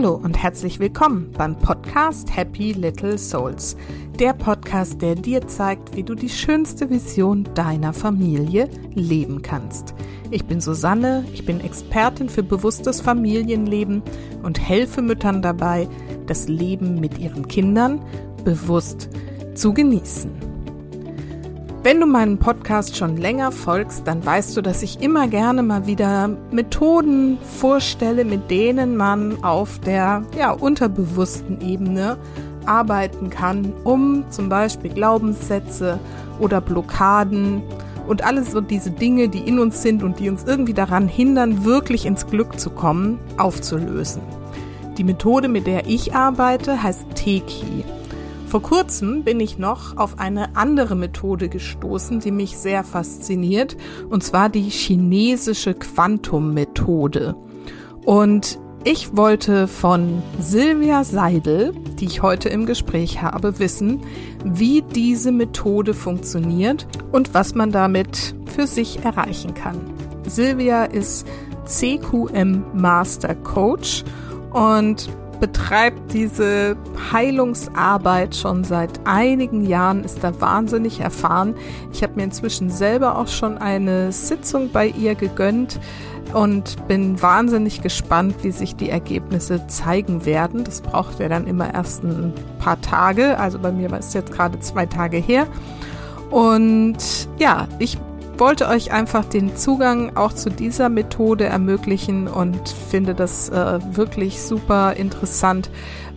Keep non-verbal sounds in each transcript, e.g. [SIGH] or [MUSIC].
Hallo und herzlich willkommen beim Podcast Happy Little Souls. Der Podcast, der dir zeigt, wie du die schönste Vision deiner Familie leben kannst. Ich bin Susanne, ich bin Expertin für bewusstes Familienleben und helfe Müttern dabei, das Leben mit ihren Kindern bewusst zu genießen. Wenn du meinen Podcast schon länger folgst, dann weißt du, dass ich immer gerne mal wieder Methoden vorstelle, mit denen man auf der ja, unterbewussten Ebene arbeiten kann, um zum Beispiel Glaubenssätze oder Blockaden und alles so diese Dinge, die in uns sind und die uns irgendwie daran hindern, wirklich ins Glück zu kommen, aufzulösen. Die Methode, mit der ich arbeite, heißt Teki. Vor kurzem bin ich noch auf eine andere Methode gestoßen, die mich sehr fasziniert, und zwar die chinesische Quantum-Methode. Und ich wollte von Silvia Seidel, die ich heute im Gespräch habe, wissen, wie diese Methode funktioniert und was man damit für sich erreichen kann. Silvia ist CQM Master Coach und betreibt diese Heilungsarbeit schon seit einigen Jahren, ist da wahnsinnig erfahren. Ich habe mir inzwischen selber auch schon eine Sitzung bei ihr gegönnt und bin wahnsinnig gespannt, wie sich die Ergebnisse zeigen werden. Das braucht ja dann immer erst ein paar Tage. Also bei mir war es jetzt gerade zwei Tage her. Und ja, ich wollte euch einfach den Zugang auch zu dieser Methode ermöglichen und finde das äh, wirklich super interessant,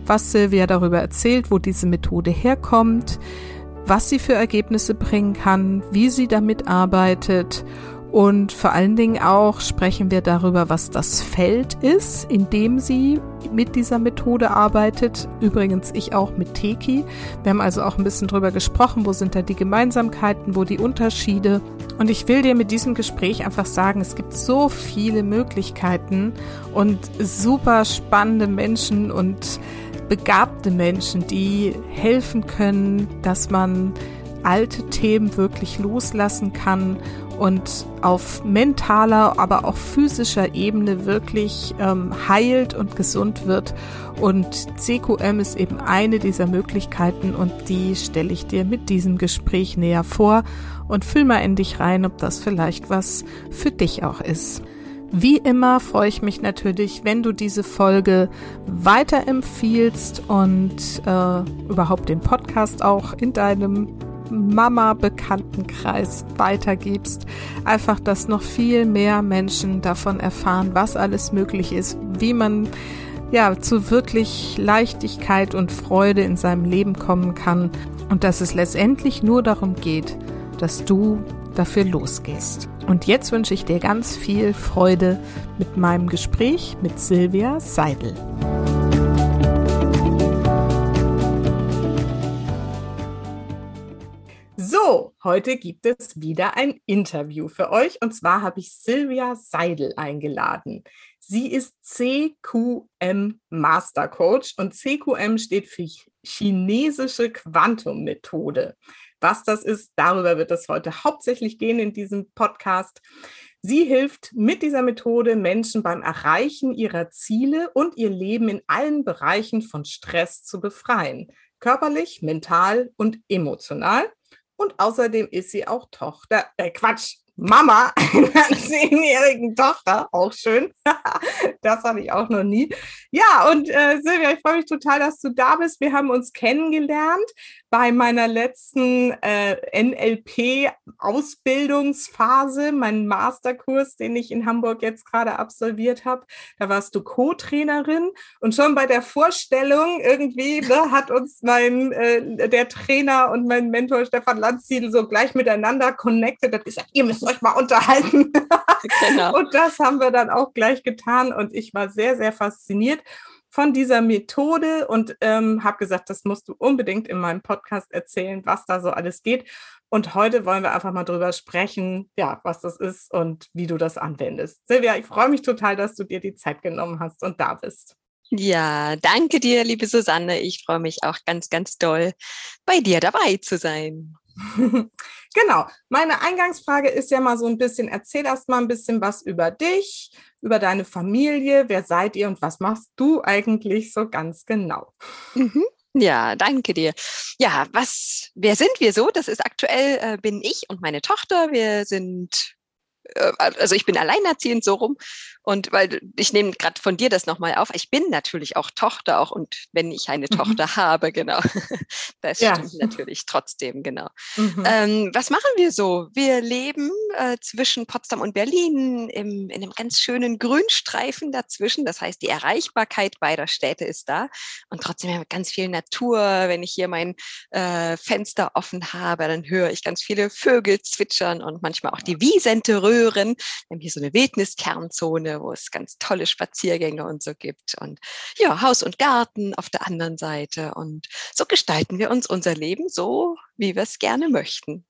was Silvia darüber erzählt, wo diese Methode herkommt, was sie für Ergebnisse bringen kann, wie sie damit arbeitet und vor allen Dingen auch sprechen wir darüber, was das Feld ist, in dem sie mit dieser Methode arbeitet. Übrigens ich auch mit Teki. Wir haben also auch ein bisschen drüber gesprochen, wo sind da die Gemeinsamkeiten, wo die Unterschiede. Und ich will dir mit diesem Gespräch einfach sagen, es gibt so viele Möglichkeiten und super spannende Menschen und begabte Menschen, die helfen können, dass man alte Themen wirklich loslassen kann und auf mentaler, aber auch physischer Ebene wirklich ähm, heilt und gesund wird. Und CQM ist eben eine dieser Möglichkeiten und die stelle ich dir mit diesem Gespräch näher vor und fühl mal in dich rein, ob das vielleicht was für dich auch ist. Wie immer freue ich mich natürlich, wenn du diese Folge weiterempfiehlst und äh, überhaupt den Podcast auch in deinem Mama-Bekanntenkreis weitergibst. Einfach, dass noch viel mehr Menschen davon erfahren, was alles möglich ist, wie man ja zu wirklich Leichtigkeit und Freude in seinem Leben kommen kann und dass es letztendlich nur darum geht, dass du dafür losgehst. Und jetzt wünsche ich dir ganz viel Freude mit meinem Gespräch mit Silvia Seidel. So, heute gibt es wieder ein Interview für euch und zwar habe ich Silvia Seidel eingeladen. Sie ist CQM Master Coach und CQM steht für chinesische Quantum-Methode. Was das ist, darüber wird es heute hauptsächlich gehen in diesem Podcast. Sie hilft mit dieser Methode Menschen beim Erreichen ihrer Ziele und ihr Leben in allen Bereichen von Stress zu befreien. Körperlich, mental und emotional. Und außerdem ist sie auch Tochter, äh Quatsch, Mama [LAUGHS] einer zehnjährigen Tochter, auch schön. [LAUGHS] das habe ich auch noch nie. Ja, und äh, Silvia, ich freue mich total, dass du da bist. Wir haben uns kennengelernt bei meiner letzten äh, NLP-Ausbildungsphase, meinen Masterkurs, den ich in Hamburg jetzt gerade absolviert habe. Da warst du Co-Trainerin und schon bei der Vorstellung irgendwie ne, hat uns mein äh, der Trainer und mein Mentor Stefan Landsiedel so gleich miteinander connected. Das gesagt, ihr müsst euch mal unterhalten. [LAUGHS] Genau. und das haben wir dann auch gleich getan und ich war sehr, sehr fasziniert von dieser Methode und ähm, habe gesagt, das musst du unbedingt in meinem Podcast erzählen, was da so alles geht. Und heute wollen wir einfach mal drüber sprechen, ja, was das ist und wie du das anwendest. Silvia, ich freue mich total, dass du dir die Zeit genommen hast und da bist. Ja, danke dir, liebe Susanne. Ich freue mich auch ganz, ganz doll, bei dir dabei zu sein. [LAUGHS] genau. Meine Eingangsfrage ist ja mal so ein bisschen, erzähl erst mal ein bisschen was über dich, über deine Familie. Wer seid ihr und was machst du eigentlich so ganz genau? Mhm. Ja, danke dir. Ja, was, wer sind wir so? Das ist aktuell, äh, bin ich und meine Tochter. Wir sind äh, also ich bin alleinerziehend so rum und weil ich nehme gerade von dir das nochmal auf, ich bin natürlich auch Tochter auch und wenn ich eine mhm. Tochter habe, genau, [LAUGHS] das ja. stimmt natürlich trotzdem, genau. Mhm. Ähm, was machen wir so? Wir leben äh, zwischen Potsdam und Berlin im, in einem ganz schönen Grünstreifen dazwischen, das heißt die Erreichbarkeit beider Städte ist da und trotzdem haben wir ganz viel Natur. Wenn ich hier mein äh, Fenster offen habe, dann höre ich ganz viele Vögel zwitschern und manchmal auch die Wiesente röhren Röhren. Wir haben hier so eine Wildniskernzone, wo es ganz tolle Spaziergänge und so gibt. Und ja, Haus und Garten auf der anderen Seite. Und so gestalten wir uns unser Leben so, wie wir es gerne möchten.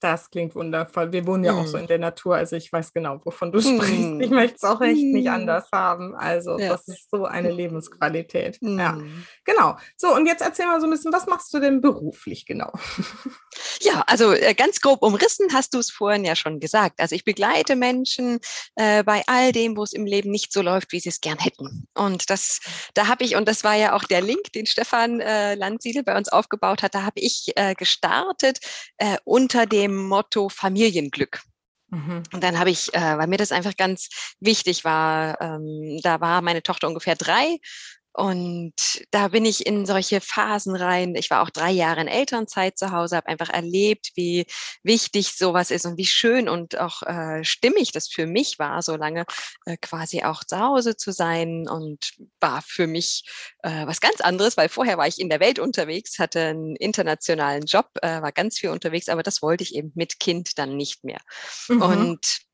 Das klingt wundervoll. Wir wohnen ja mm. auch so hm. in der Natur, also ich weiß genau, wovon du mm. [LAUGHS] sprichst. Ich möchte es auch echt mm. nicht hm. anders haben. Also ja. das ist so eine Lebensqualität. Ja, hm. genau. So, und jetzt erzähl mal so ein bisschen, was machst du denn beruflich genau? Ja, also äh, ganz grob umrissen hast du es vorhin ja schon gesagt. Also ich begleite Menschen äh, bei all dem, wo es im Leben nicht so läuft, wie sie es gern hätten. Und das, da habe ich, und das war ja auch der Link, den Stefan äh, Landsiedel bei uns aufgebaut hat, da habe ich äh, gestartet äh, unter dem dem Motto Familienglück. Mhm. Und dann habe ich, äh, weil mir das einfach ganz wichtig war, ähm, da war meine Tochter ungefähr drei und da bin ich in solche Phasen rein. Ich war auch drei Jahre in Elternzeit zu Hause, habe einfach erlebt, wie wichtig sowas ist und wie schön und auch äh, stimmig das für mich war, so lange äh, quasi auch zu Hause zu sein und war für mich äh, was ganz anderes, weil vorher war ich in der Welt unterwegs, hatte einen internationalen Job, äh, war ganz viel unterwegs, aber das wollte ich eben mit Kind dann nicht mehr. Mhm. Und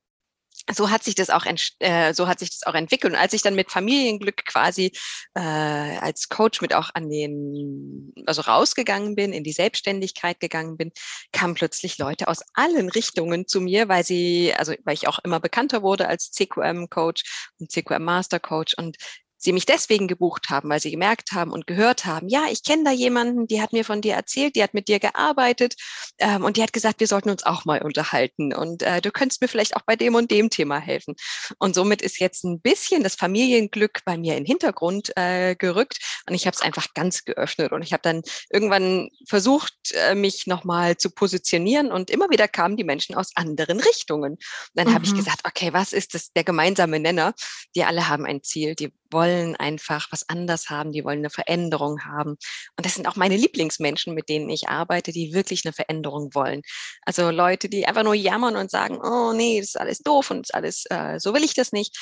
so hat sich das auch äh, so hat sich das auch entwickelt. Und als ich dann mit Familienglück quasi äh, als Coach mit auch an den also rausgegangen bin in die Selbstständigkeit gegangen bin kamen plötzlich Leute aus allen Richtungen zu mir weil sie also weil ich auch immer bekannter wurde als CQM Coach und CQM Master Coach. Und sie mich deswegen gebucht haben, weil sie gemerkt haben und gehört haben, ja, ich kenne da jemanden, die hat mir von dir erzählt, die hat mit dir gearbeitet ähm, und die hat gesagt, wir sollten uns auch mal unterhalten und äh, du könntest mir vielleicht auch bei dem und dem Thema helfen. Und somit ist jetzt ein bisschen das Familienglück bei mir in den Hintergrund äh, gerückt und ich habe es einfach ganz geöffnet und ich habe dann irgendwann versucht, äh, mich nochmal zu positionieren und immer wieder kamen die Menschen aus anderen Richtungen. Und dann mhm. habe ich mhm. gesagt, okay, was ist das der gemeinsame Nenner? Die alle haben ein Ziel, die wollen einfach was anders haben, die wollen eine Veränderung haben. Und das sind auch meine Lieblingsmenschen, mit denen ich arbeite, die wirklich eine Veränderung wollen. Also Leute, die einfach nur jammern und sagen, oh nee, das ist alles doof und alles, äh, so will ich das nicht.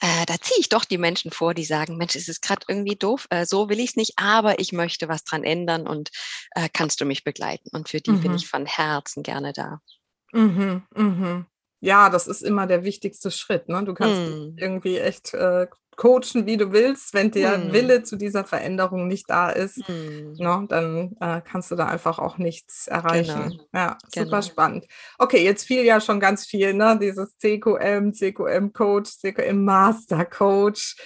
Äh, da ziehe ich doch die Menschen vor, die sagen, Mensch, es ist gerade irgendwie doof, äh, so will ich es nicht, aber ich möchte was dran ändern und äh, kannst du mich begleiten. Und für die mhm. bin ich von Herzen gerne da. Mhm, mhm. Ja, das ist immer der wichtigste Schritt. Ne? Du kannst mm. irgendwie echt äh, coachen, wie du willst. Wenn der mm. Wille zu dieser Veränderung nicht da ist, mm. ne, dann äh, kannst du da einfach auch nichts erreichen. Genau. Ja, super genau. spannend. Okay, jetzt fiel ja schon ganz viel, ne? Dieses CQM, CQM Coach, CQM Master Coach.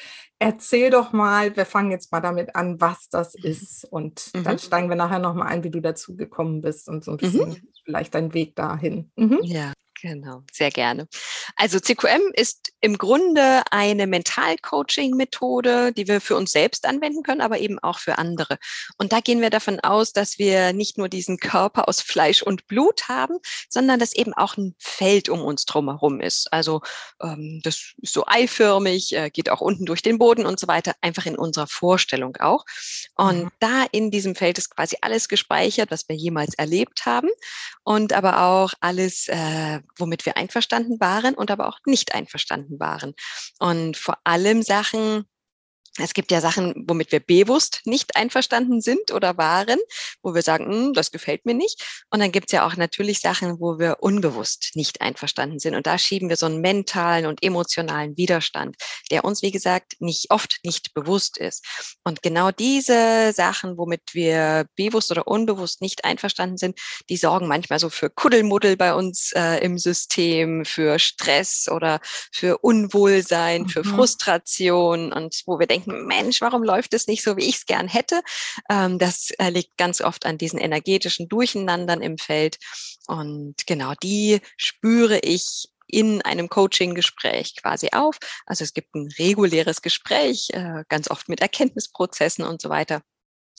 Erzähl doch mal, wir fangen jetzt mal damit an, was das mhm. ist. Und mhm. dann steigen wir nachher nochmal ein, wie du dazu gekommen bist und so ein bisschen mhm. vielleicht dein Weg dahin. Mhm. Ja, Genau, sehr gerne. Also CQM ist im Grunde eine Mental-Coaching-Methode, die wir für uns selbst anwenden können, aber eben auch für andere. Und da gehen wir davon aus, dass wir nicht nur diesen Körper aus Fleisch und Blut haben, sondern dass eben auch ein Feld um uns drumherum ist. Also ähm, das ist so eiförmig, äh, geht auch unten durch den Boden und so weiter, einfach in unserer Vorstellung auch. Und mhm. da in diesem Feld ist quasi alles gespeichert, was wir jemals erlebt haben und aber auch alles, äh, womit wir einverstanden waren und aber auch nicht einverstanden waren. Und vor allem Sachen, es gibt ja Sachen, womit wir bewusst nicht einverstanden sind oder waren, wo wir sagen, hm, das gefällt mir nicht. Und dann gibt es ja auch natürlich Sachen, wo wir unbewusst nicht einverstanden sind. Und da schieben wir so einen mentalen und emotionalen Widerstand, der uns, wie gesagt, nicht oft nicht bewusst ist. Und genau diese Sachen, womit wir bewusst oder unbewusst nicht einverstanden sind, die sorgen manchmal so für Kuddelmuddel bei uns äh, im System, für Stress oder für Unwohlsein, mhm. für Frustration und wo wir denken, denken, Mensch, warum läuft es nicht so, wie ich es gern hätte? Ähm, das äh, liegt ganz oft an diesen energetischen Durcheinandern im Feld. Und genau die spüre ich in einem Coaching-Gespräch quasi auf. Also es gibt ein reguläres Gespräch, äh, ganz oft mit Erkenntnisprozessen und so weiter.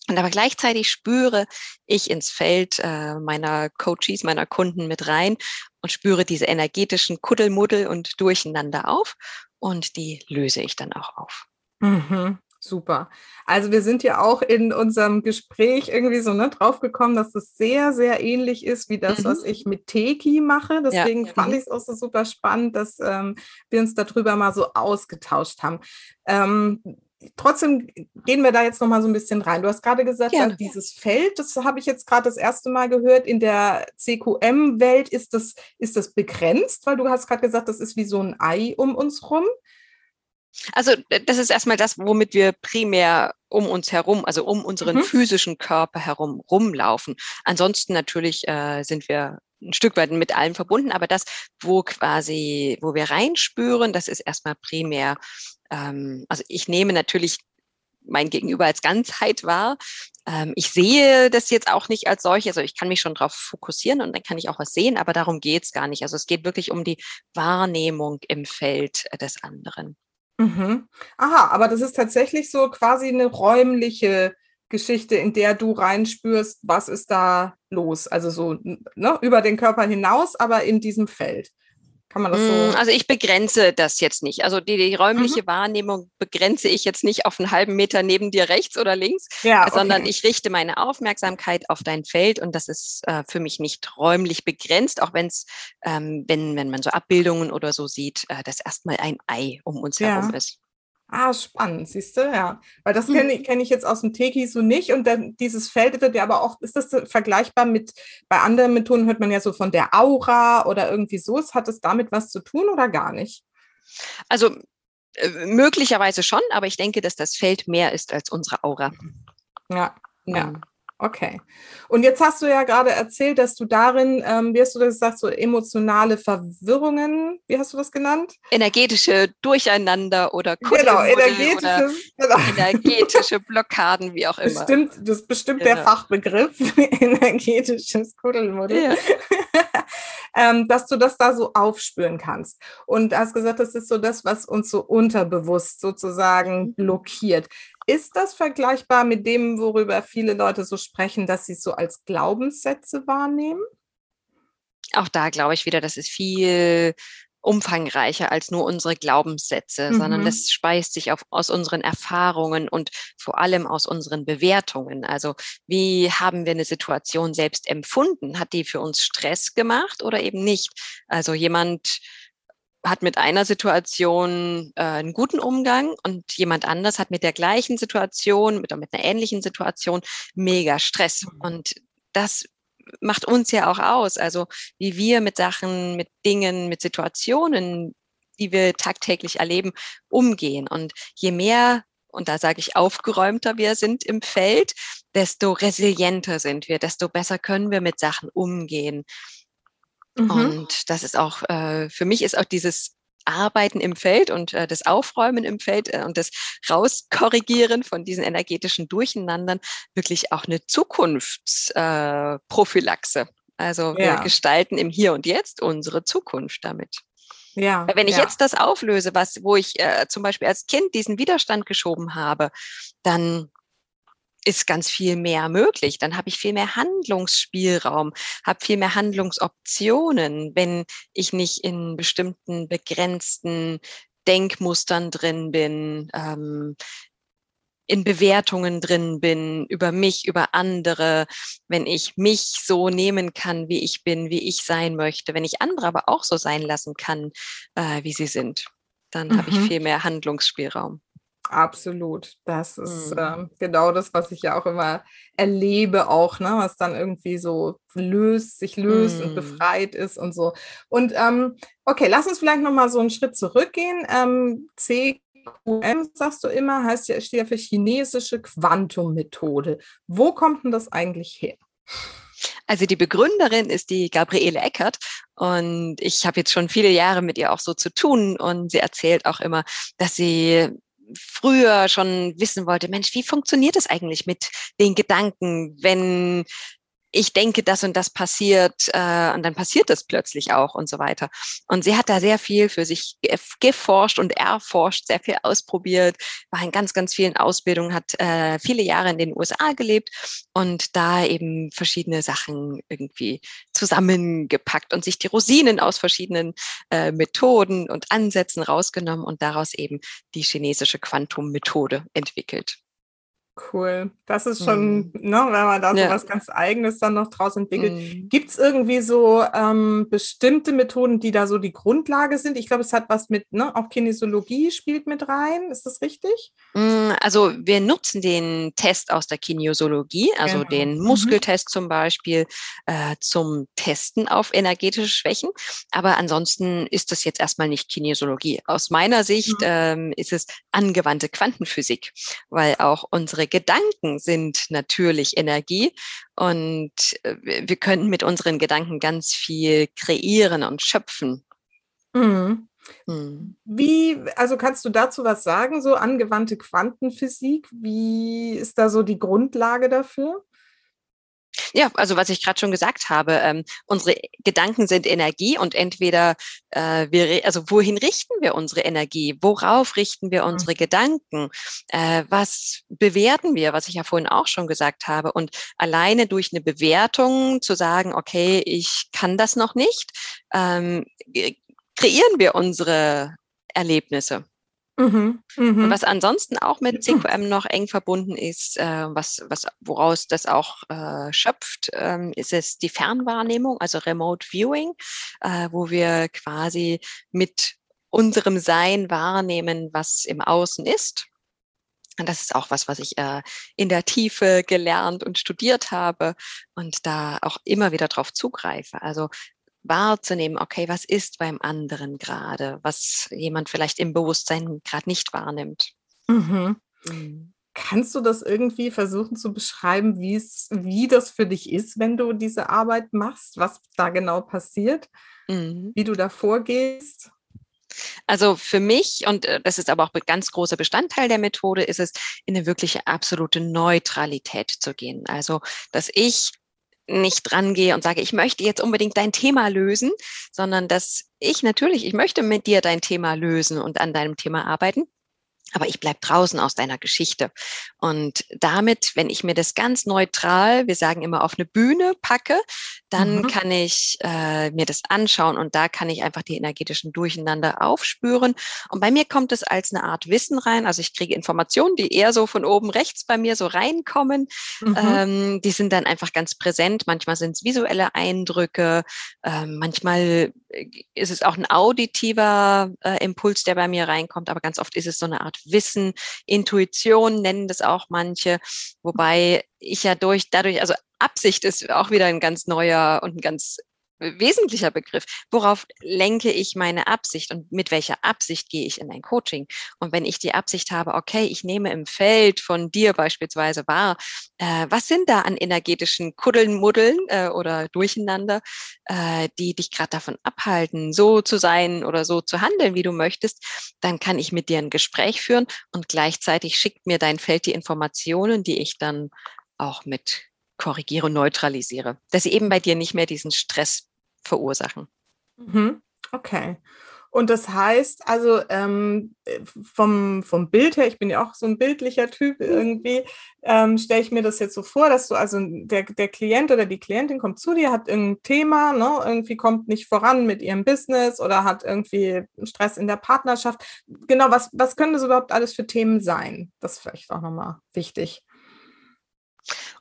Und aber gleichzeitig spüre ich ins Feld äh, meiner Coaches, meiner Kunden mit rein und spüre diese energetischen Kuddelmuddel und Durcheinander auf und die löse ich dann auch auf. Mhm. Super. Also wir sind ja auch in unserem Gespräch irgendwie so ne, draufgekommen, dass es sehr, sehr ähnlich ist wie das, mhm. was ich mit Teki mache. Deswegen ja. fand ich es auch so super spannend, dass ähm, wir uns darüber mal so ausgetauscht haben. Ähm, trotzdem gehen wir da jetzt noch mal so ein bisschen rein. Du hast gerade gesagt, ja, dieses Feld, das habe ich jetzt gerade das erste Mal gehört, in der CQM-Welt ist das, ist das begrenzt, weil du hast gerade gesagt, das ist wie so ein Ei um uns rum. Also das ist erstmal das, womit wir primär um uns herum, also um unseren mhm. physischen Körper herum rumlaufen. Ansonsten natürlich äh, sind wir ein Stück weit mit allem verbunden, aber das, wo quasi, wo wir reinspüren, das ist erstmal primär, ähm, also ich nehme natürlich mein Gegenüber als Ganzheit wahr. Ähm, ich sehe das jetzt auch nicht als solches, also ich kann mich schon darauf fokussieren und dann kann ich auch was sehen, aber darum geht's gar nicht. Also es geht wirklich um die Wahrnehmung im Feld des anderen. Mhm. Aha, aber das ist tatsächlich so quasi eine räumliche Geschichte, in der du reinspürst, was ist da los? Also so ne, über den Körper hinaus, aber in diesem Feld. Kann man das so? Mm, also ich begrenze das jetzt nicht. Also die, die räumliche mhm. Wahrnehmung begrenze ich jetzt nicht auf einen halben Meter neben dir rechts oder links, ja, okay. sondern ich richte meine Aufmerksamkeit auf dein Feld und das ist äh, für mich nicht räumlich begrenzt, auch wenn es, ähm, wenn, wenn man so Abbildungen oder so sieht, äh, dass erstmal ein Ei um uns ja. herum ist. Ah, spannend, siehst du, ja. Weil das kenne ich, kenn ich jetzt aus dem Teki so nicht. Und dann dieses Feld ja aber auch, ist das vergleichbar mit, bei anderen Methoden hört man ja so von der Aura oder irgendwie so. Hat das damit was zu tun oder gar nicht? Also äh, möglicherweise schon, aber ich denke, dass das Feld mehr ist als unsere Aura. Ja, ja. Okay. Und jetzt hast du ja gerade erzählt, dass du darin, ähm, wie hast du das gesagt, so emotionale Verwirrungen, wie hast du das genannt? Energetische Durcheinander oder genau, energetische, genau. energetische Blockaden, wie auch immer. Bestimmt, das ist bestimmt genau. der Fachbegriff, [LAUGHS] energetisches Kuddelmuddel. Ja. [LAUGHS] ähm, dass du das da so aufspüren kannst. Und du hast gesagt, das ist so das, was uns so unterbewusst sozusagen mhm. blockiert. Ist das vergleichbar mit dem, worüber viele Leute so sprechen, dass sie es so als Glaubenssätze wahrnehmen? Auch da glaube ich wieder, das ist viel umfangreicher als nur unsere Glaubenssätze, mhm. sondern das speist sich auf, aus unseren Erfahrungen und vor allem aus unseren Bewertungen. Also wie haben wir eine Situation selbst empfunden? Hat die für uns Stress gemacht oder eben nicht? Also jemand hat mit einer Situation äh, einen guten Umgang und jemand anders hat mit der gleichen Situation, mit, mit einer ähnlichen Situation mega Stress. Mhm. Und das macht uns ja auch aus. Also wie wir mit Sachen, mit Dingen, mit Situationen, die wir tagtäglich erleben, umgehen. Und je mehr, und da sage ich, aufgeräumter wir sind im Feld, desto resilienter sind wir, desto besser können wir mit Sachen umgehen. Mhm. Und das ist auch, äh, für mich ist auch dieses Arbeiten im Feld und äh, das Aufräumen im Feld äh, und das Rauskorrigieren von diesen energetischen Durcheinandern wirklich auch eine Zukunftsprophylaxe. Äh, also wir ja. gestalten im Hier und Jetzt unsere Zukunft damit. Ja, Wenn ich ja. jetzt das auflöse, was, wo ich äh, zum Beispiel als Kind diesen Widerstand geschoben habe, dann ist ganz viel mehr möglich. Dann habe ich viel mehr Handlungsspielraum, habe viel mehr Handlungsoptionen, wenn ich nicht in bestimmten begrenzten Denkmustern drin bin, ähm, in Bewertungen drin bin über mich, über andere, wenn ich mich so nehmen kann, wie ich bin, wie ich sein möchte, wenn ich andere aber auch so sein lassen kann, äh, wie sie sind, dann mhm. habe ich mhm. viel mehr Handlungsspielraum. Absolut. Das ist mhm. äh, genau das, was ich ja auch immer erlebe, auch, ne, was dann irgendwie so löst, sich löst mhm. und befreit ist und so. Und ähm, okay, lass uns vielleicht nochmal so einen Schritt zurückgehen. Ähm, CQM, sagst du immer, heißt ja, steht ja für chinesische Quantum-Methode. Wo kommt denn das eigentlich her? Also die Begründerin ist die Gabriele Eckert und ich habe jetzt schon viele Jahre mit ihr auch so zu tun und sie erzählt auch immer, dass sie früher schon wissen wollte, Mensch, wie funktioniert es eigentlich mit den Gedanken, wenn ich denke, das und das passiert äh, und dann passiert das plötzlich auch und so weiter. Und sie hat da sehr viel für sich geforscht und erforscht, sehr viel ausprobiert, war in ganz, ganz vielen Ausbildungen, hat äh, viele Jahre in den USA gelebt und da eben verschiedene Sachen irgendwie zusammengepackt und sich die Rosinen aus verschiedenen äh, Methoden und Ansätzen rausgenommen und daraus eben die chinesische Quantum-Methode entwickelt. Cool. Das ist schon, mhm. ne, wenn man da so ja. was ganz Eigenes dann noch draus entwickelt. Mhm. Gibt es irgendwie so ähm, bestimmte Methoden, die da so die Grundlage sind? Ich glaube, es hat was mit, ne, auch Kinesiologie spielt mit rein. Ist das richtig? Mm, also wir nutzen den Test aus der Kinesiologie, also genau. den mhm. Muskeltest mhm. zum Beispiel, äh, zum Testen auf energetische Schwächen. Aber ansonsten ist das jetzt erstmal nicht Kinesiologie. Aus meiner Sicht mhm. ähm, ist es angewandte Quantenphysik, weil auch unsere unsere Gedanken sind natürlich Energie und äh, wir können mit unseren Gedanken ganz viel kreieren und schöpfen. Mhm. Mhm. Wie, also kannst du dazu was sagen, so angewandte Quantenphysik? Wie ist da so die Grundlage dafür? Ja, also was ich gerade schon gesagt habe, ähm, unsere Gedanken sind Energie und entweder äh, wir, also wohin richten wir unsere Energie? Worauf richten wir mhm. unsere mhm. Gedanken? Äh, was bewerten wir, was ich ja vorhin auch schon gesagt habe? Und alleine durch eine Bewertung zu sagen, okay, ich kann das noch nicht, ähm, kreieren wir unsere Erlebnisse. Mhm, mh. Was ansonsten auch mit CQM noch eng verbunden ist, äh, was, was, woraus das auch äh, schöpft, ähm, ist es die Fernwahrnehmung, also Remote Viewing, äh, wo wir quasi mit unserem Sein wahrnehmen, was im Außen ist. Und das ist auch was, was ich äh, in der Tiefe gelernt und studiert habe und da auch immer wieder drauf zugreife. Also wahrzunehmen, okay, was ist beim anderen gerade, was jemand vielleicht im Bewusstsein gerade nicht wahrnimmt. Mhm. Mhm. Kannst du das irgendwie versuchen zu beschreiben, wie es, wie das für dich ist, wenn du diese Arbeit machst, was da genau passiert, mhm. wie du da vorgehst? Also für mich, und äh, das ist aber auch ein ganz großer Bestandteil der Methode, ist es, in eine wirkliche absolute Neutralität zu gehen. Also, dass ich nicht dran gehe und sage, ich möchte jetzt unbedingt dein Thema lösen, sondern dass ich natürlich, ich möchte mit dir dein Thema lösen und an deinem Thema arbeiten aber ich bleib draußen aus deiner Geschichte. Und damit, wenn ich mir das ganz neutral, wir sagen immer auf eine Bühne packe, dann mhm. kann ich äh, mir das anschauen und da kann ich einfach die energetischen Durcheinander aufspüren. Und bei mir kommt es als eine Art Wissen rein. Also ich kriege Informationen, die eher so von oben rechts bei mir so reinkommen. Mhm. Ähm, die sind dann einfach ganz präsent. Manchmal sind es visuelle Eindrücke. Ähm, manchmal äh, ist es auch ein auditiver äh, Impuls, der bei mir reinkommt. Aber ganz oft ist es so eine Art Wissen, Intuition nennen das auch manche, wobei ich ja durch, dadurch, also Absicht ist auch wieder ein ganz neuer und ein ganz wesentlicher Begriff. Worauf lenke ich meine Absicht und mit welcher Absicht gehe ich in ein Coaching? Und wenn ich die Absicht habe, okay, ich nehme im Feld von dir beispielsweise wahr, äh, was sind da an energetischen Kuddeln, Muddeln äh, oder Durcheinander, äh, die dich gerade davon abhalten, so zu sein oder so zu handeln, wie du möchtest, dann kann ich mit dir ein Gespräch führen und gleichzeitig schickt mir dein Feld die Informationen, die ich dann auch mit korrigiere neutralisiere, dass sie eben bei dir nicht mehr diesen Stress verursachen. Mhm. Okay. Und das heißt, also ähm, vom, vom Bild her, ich bin ja auch so ein bildlicher Typ irgendwie, ähm, stelle ich mir das jetzt so vor, dass du, also der, der Klient oder die Klientin kommt zu dir, hat irgendein Thema, ne, irgendwie kommt nicht voran mit ihrem Business oder hat irgendwie Stress in der Partnerschaft. Genau, was, was können das überhaupt alles für Themen sein? Das ist vielleicht auch nochmal wichtig.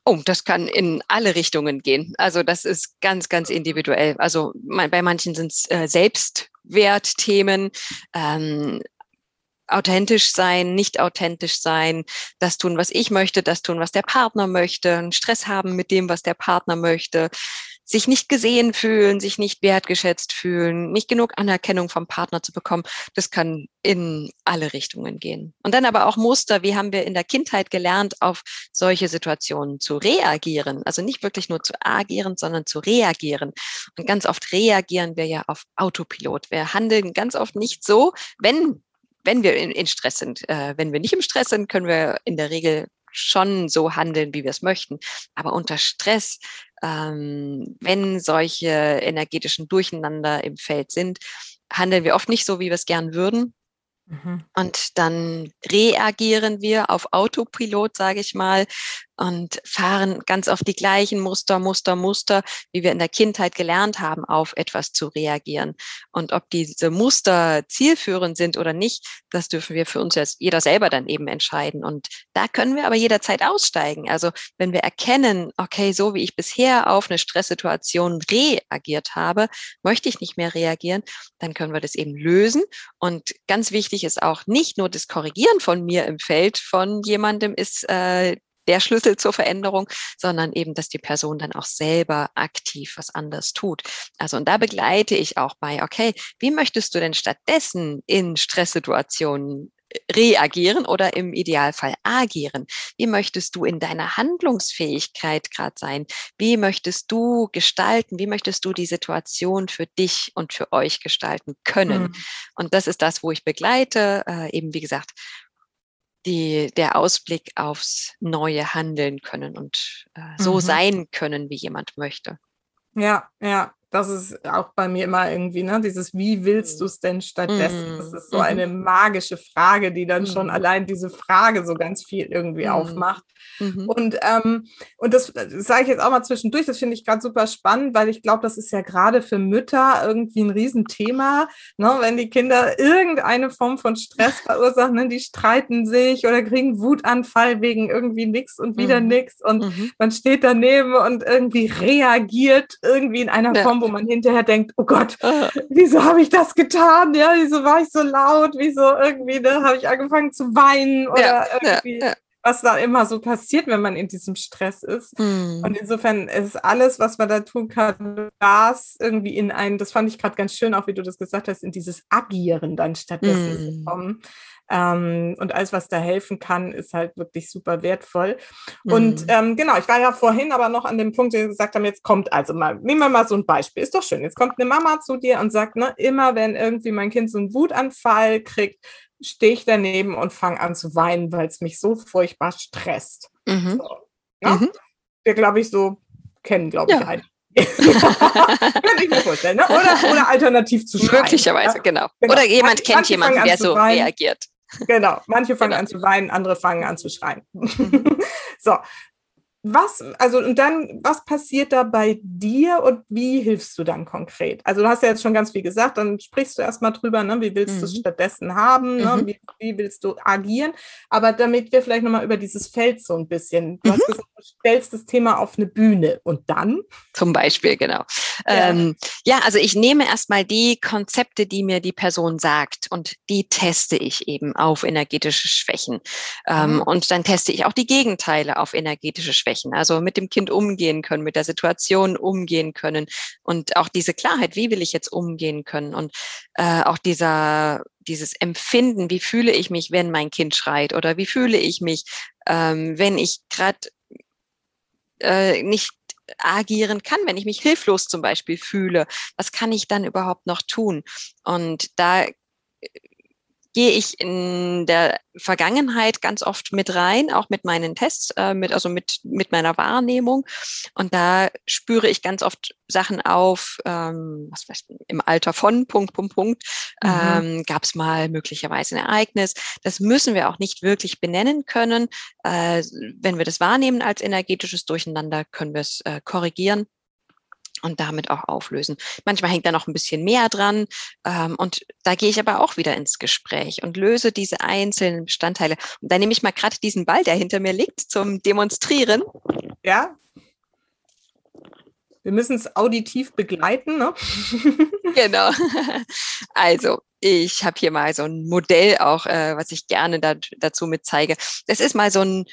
Oh, das kann in alle Richtungen gehen. Also das ist ganz, ganz individuell. Also bei manchen sind es äh, Selbstwertthemen, ähm, authentisch sein, nicht authentisch sein, das tun, was ich möchte, das tun, was der Partner möchte, Stress haben mit dem, was der Partner möchte, sich nicht gesehen fühlen, sich nicht wertgeschätzt fühlen, nicht genug Anerkennung vom Partner zu bekommen, das kann in alle Richtungen gehen. Und dann aber auch Muster, wie haben wir in der Kindheit gelernt, auf solche Situationen zu reagieren. Also nicht wirklich nur zu agieren, sondern zu reagieren. Und ganz oft reagieren wir ja auf Autopilot. Wir handeln ganz oft nicht so, wenn wenn wir in, Stress sind. Äh, wenn wir nicht im Stress sind, können wir in der Regel schon so handeln, wie wir es möchten. Aber unter Stress, ähm, wenn solche energetischen Durcheinander im Feld sind, handeln wir oft nicht so, wie wir es gern würden. Mhm. Und dann reagieren wir auf Autopilot, sage ich mal, und fahren ganz auf die gleichen Muster, Muster, Muster, wie wir in der Kindheit gelernt haben, auf etwas zu reagieren. Und ob diese Muster zielführend sind oder nicht, das dürfen wir für uns jetzt jeder selber dann eben entscheiden. Und da können wir aber jederzeit aussteigen. Also wenn wir erkennen, okay, so wie ich bisher auf eine Stresssituation reagiert habe, möchte ich nicht mehr reagieren, dann können wir das eben lösen. Und ganz wichtig ist auch nicht nur das Korrigieren von mir im Feld von jemandem ist äh, der Schlüssel zur Veränderung, sondern eben, dass die Person dann auch selber aktiv was anders tut. Also und da begleite ich auch bei, okay, wie möchtest du denn stattdessen in Stresssituationen äh, reagieren oder im Idealfall agieren? Wie möchtest du in deiner Handlungsfähigkeit gerade sein? Wie möchtest du gestalten? Wie möchtest du die Situation für dich und für euch gestalten können? Mhm. Und das ist das, wo ich begleite, äh, eben wie gesagt, die, der Ausblick aufs neue Handeln können und äh, so mhm. sein können, wie jemand möchte. Ja, ja, das ist auch bei mir immer irgendwie, ne, dieses Wie willst mhm. du es denn stattdessen? Das ist so mhm. eine magische Frage, die dann schon allein diese Frage so ganz viel irgendwie aufmacht. Mhm. Und, ähm, und das, das sage ich jetzt auch mal zwischendurch, das finde ich gerade super spannend, weil ich glaube, das ist ja gerade für Mütter irgendwie ein Riesenthema, ne, wenn die Kinder irgendeine Form von Stress [LAUGHS] verursachen, ne, die streiten sich oder kriegen Wutanfall wegen irgendwie nichts und wieder mhm. nichts und mhm. man steht daneben und irgendwie reagiert irgendwie in einer ja. Form, wo man hinterher denkt, oh Gott, wieso habe ich das getan? Ja, wieso war ich so laut? Wieso irgendwie, ne, habe ich angefangen zu weinen oder ja, irgendwie. Ja, was da immer so passiert, wenn man in diesem Stress ist. Mhm. Und insofern ist alles, was man da tun kann, das irgendwie in ein, das fand ich gerade ganz schön, auch wie du das gesagt hast, in dieses Agieren dann stattdessen mhm. zu kommen. Ähm, und alles, was da helfen kann, ist halt wirklich super wertvoll. Mhm. Und ähm, genau, ich war ja vorhin aber noch an dem Punkt, den wir gesagt haben, jetzt kommt also mal, nehmen wir mal so ein Beispiel, ist doch schön. Jetzt kommt eine Mama zu dir und sagt, ne, immer wenn irgendwie mein Kind so einen Wutanfall kriegt, stehe ich daneben und fange an zu weinen, weil es mich so furchtbar stresst. Mhm. So, ja? mhm. Wir, glaube ich, so kennen, glaube ja. ich, einen. [LAUGHS] [LAUGHS] Könnte ich mir vorstellen, ne? oder, oder alternativ zu schreien. Möglicherweise, ja? genau. genau. Oder jemand manche, kennt manche jemanden, der so reagiert. Genau, manche [LAUGHS] fangen genau. an zu weinen, andere fangen an zu schreien. so, was, also und dann, was passiert da bei dir und wie hilfst du dann konkret? Also du hast ja jetzt schon ganz viel gesagt, dann sprichst du erstmal drüber, ne, wie willst mhm. du es stattdessen haben, ne, mhm. wie, wie, willst du agieren, aber damit wir vielleicht nochmal über dieses Feld so ein bisschen, du mhm. hast gesagt, du stellst das Thema auf eine Bühne und dann? Zum Beispiel, genau. Ja, ähm, ja also ich nehme erstmal die Konzepte, die mir die Person sagt und die teste ich eben auf energetische Schwächen. Ähm, mhm. und dann teste ich auch die Gegenteile auf energetische Schwächen sprechen, also mit dem Kind umgehen können, mit der Situation umgehen können und auch diese Klarheit, wie will ich jetzt umgehen können und äh, auch dieser dieses Empfinden, wie fühle ich mich, wenn mein Kind schreit oder wie fühle ich mich, ähm, wenn ich gerade äh, nicht agieren kann, wenn ich mich hilflos zum Beispiel fühle. Was kann ich dann überhaupt noch tun? Und da gehe ich in der Vergangenheit ganz oft mit rein, auch mit meinen Tests, äh, mit, also mit, mit meiner Wahrnehmung. Und da spüre ich ganz oft Sachen auf, ähm, was weiß ich, im Alter von Punkt, Punkt, Punkt, mhm. ähm, gab es mal möglicherweise ein Ereignis. Das müssen wir auch nicht wirklich benennen können. Äh, wenn wir das wahrnehmen als energetisches Durcheinander, können wir es äh, korrigieren und damit auch auflösen. Manchmal hängt da noch ein bisschen mehr dran ähm, und da gehe ich aber auch wieder ins Gespräch und löse diese einzelnen Bestandteile. Und da nehme ich mal gerade diesen Ball, der hinter mir liegt, zum Demonstrieren. Ja. Wir müssen es auditiv begleiten, ne? [LAUGHS] genau. Also, ich habe hier mal so ein Modell auch, äh, was ich gerne da, dazu mit zeige. Das ist mal so ein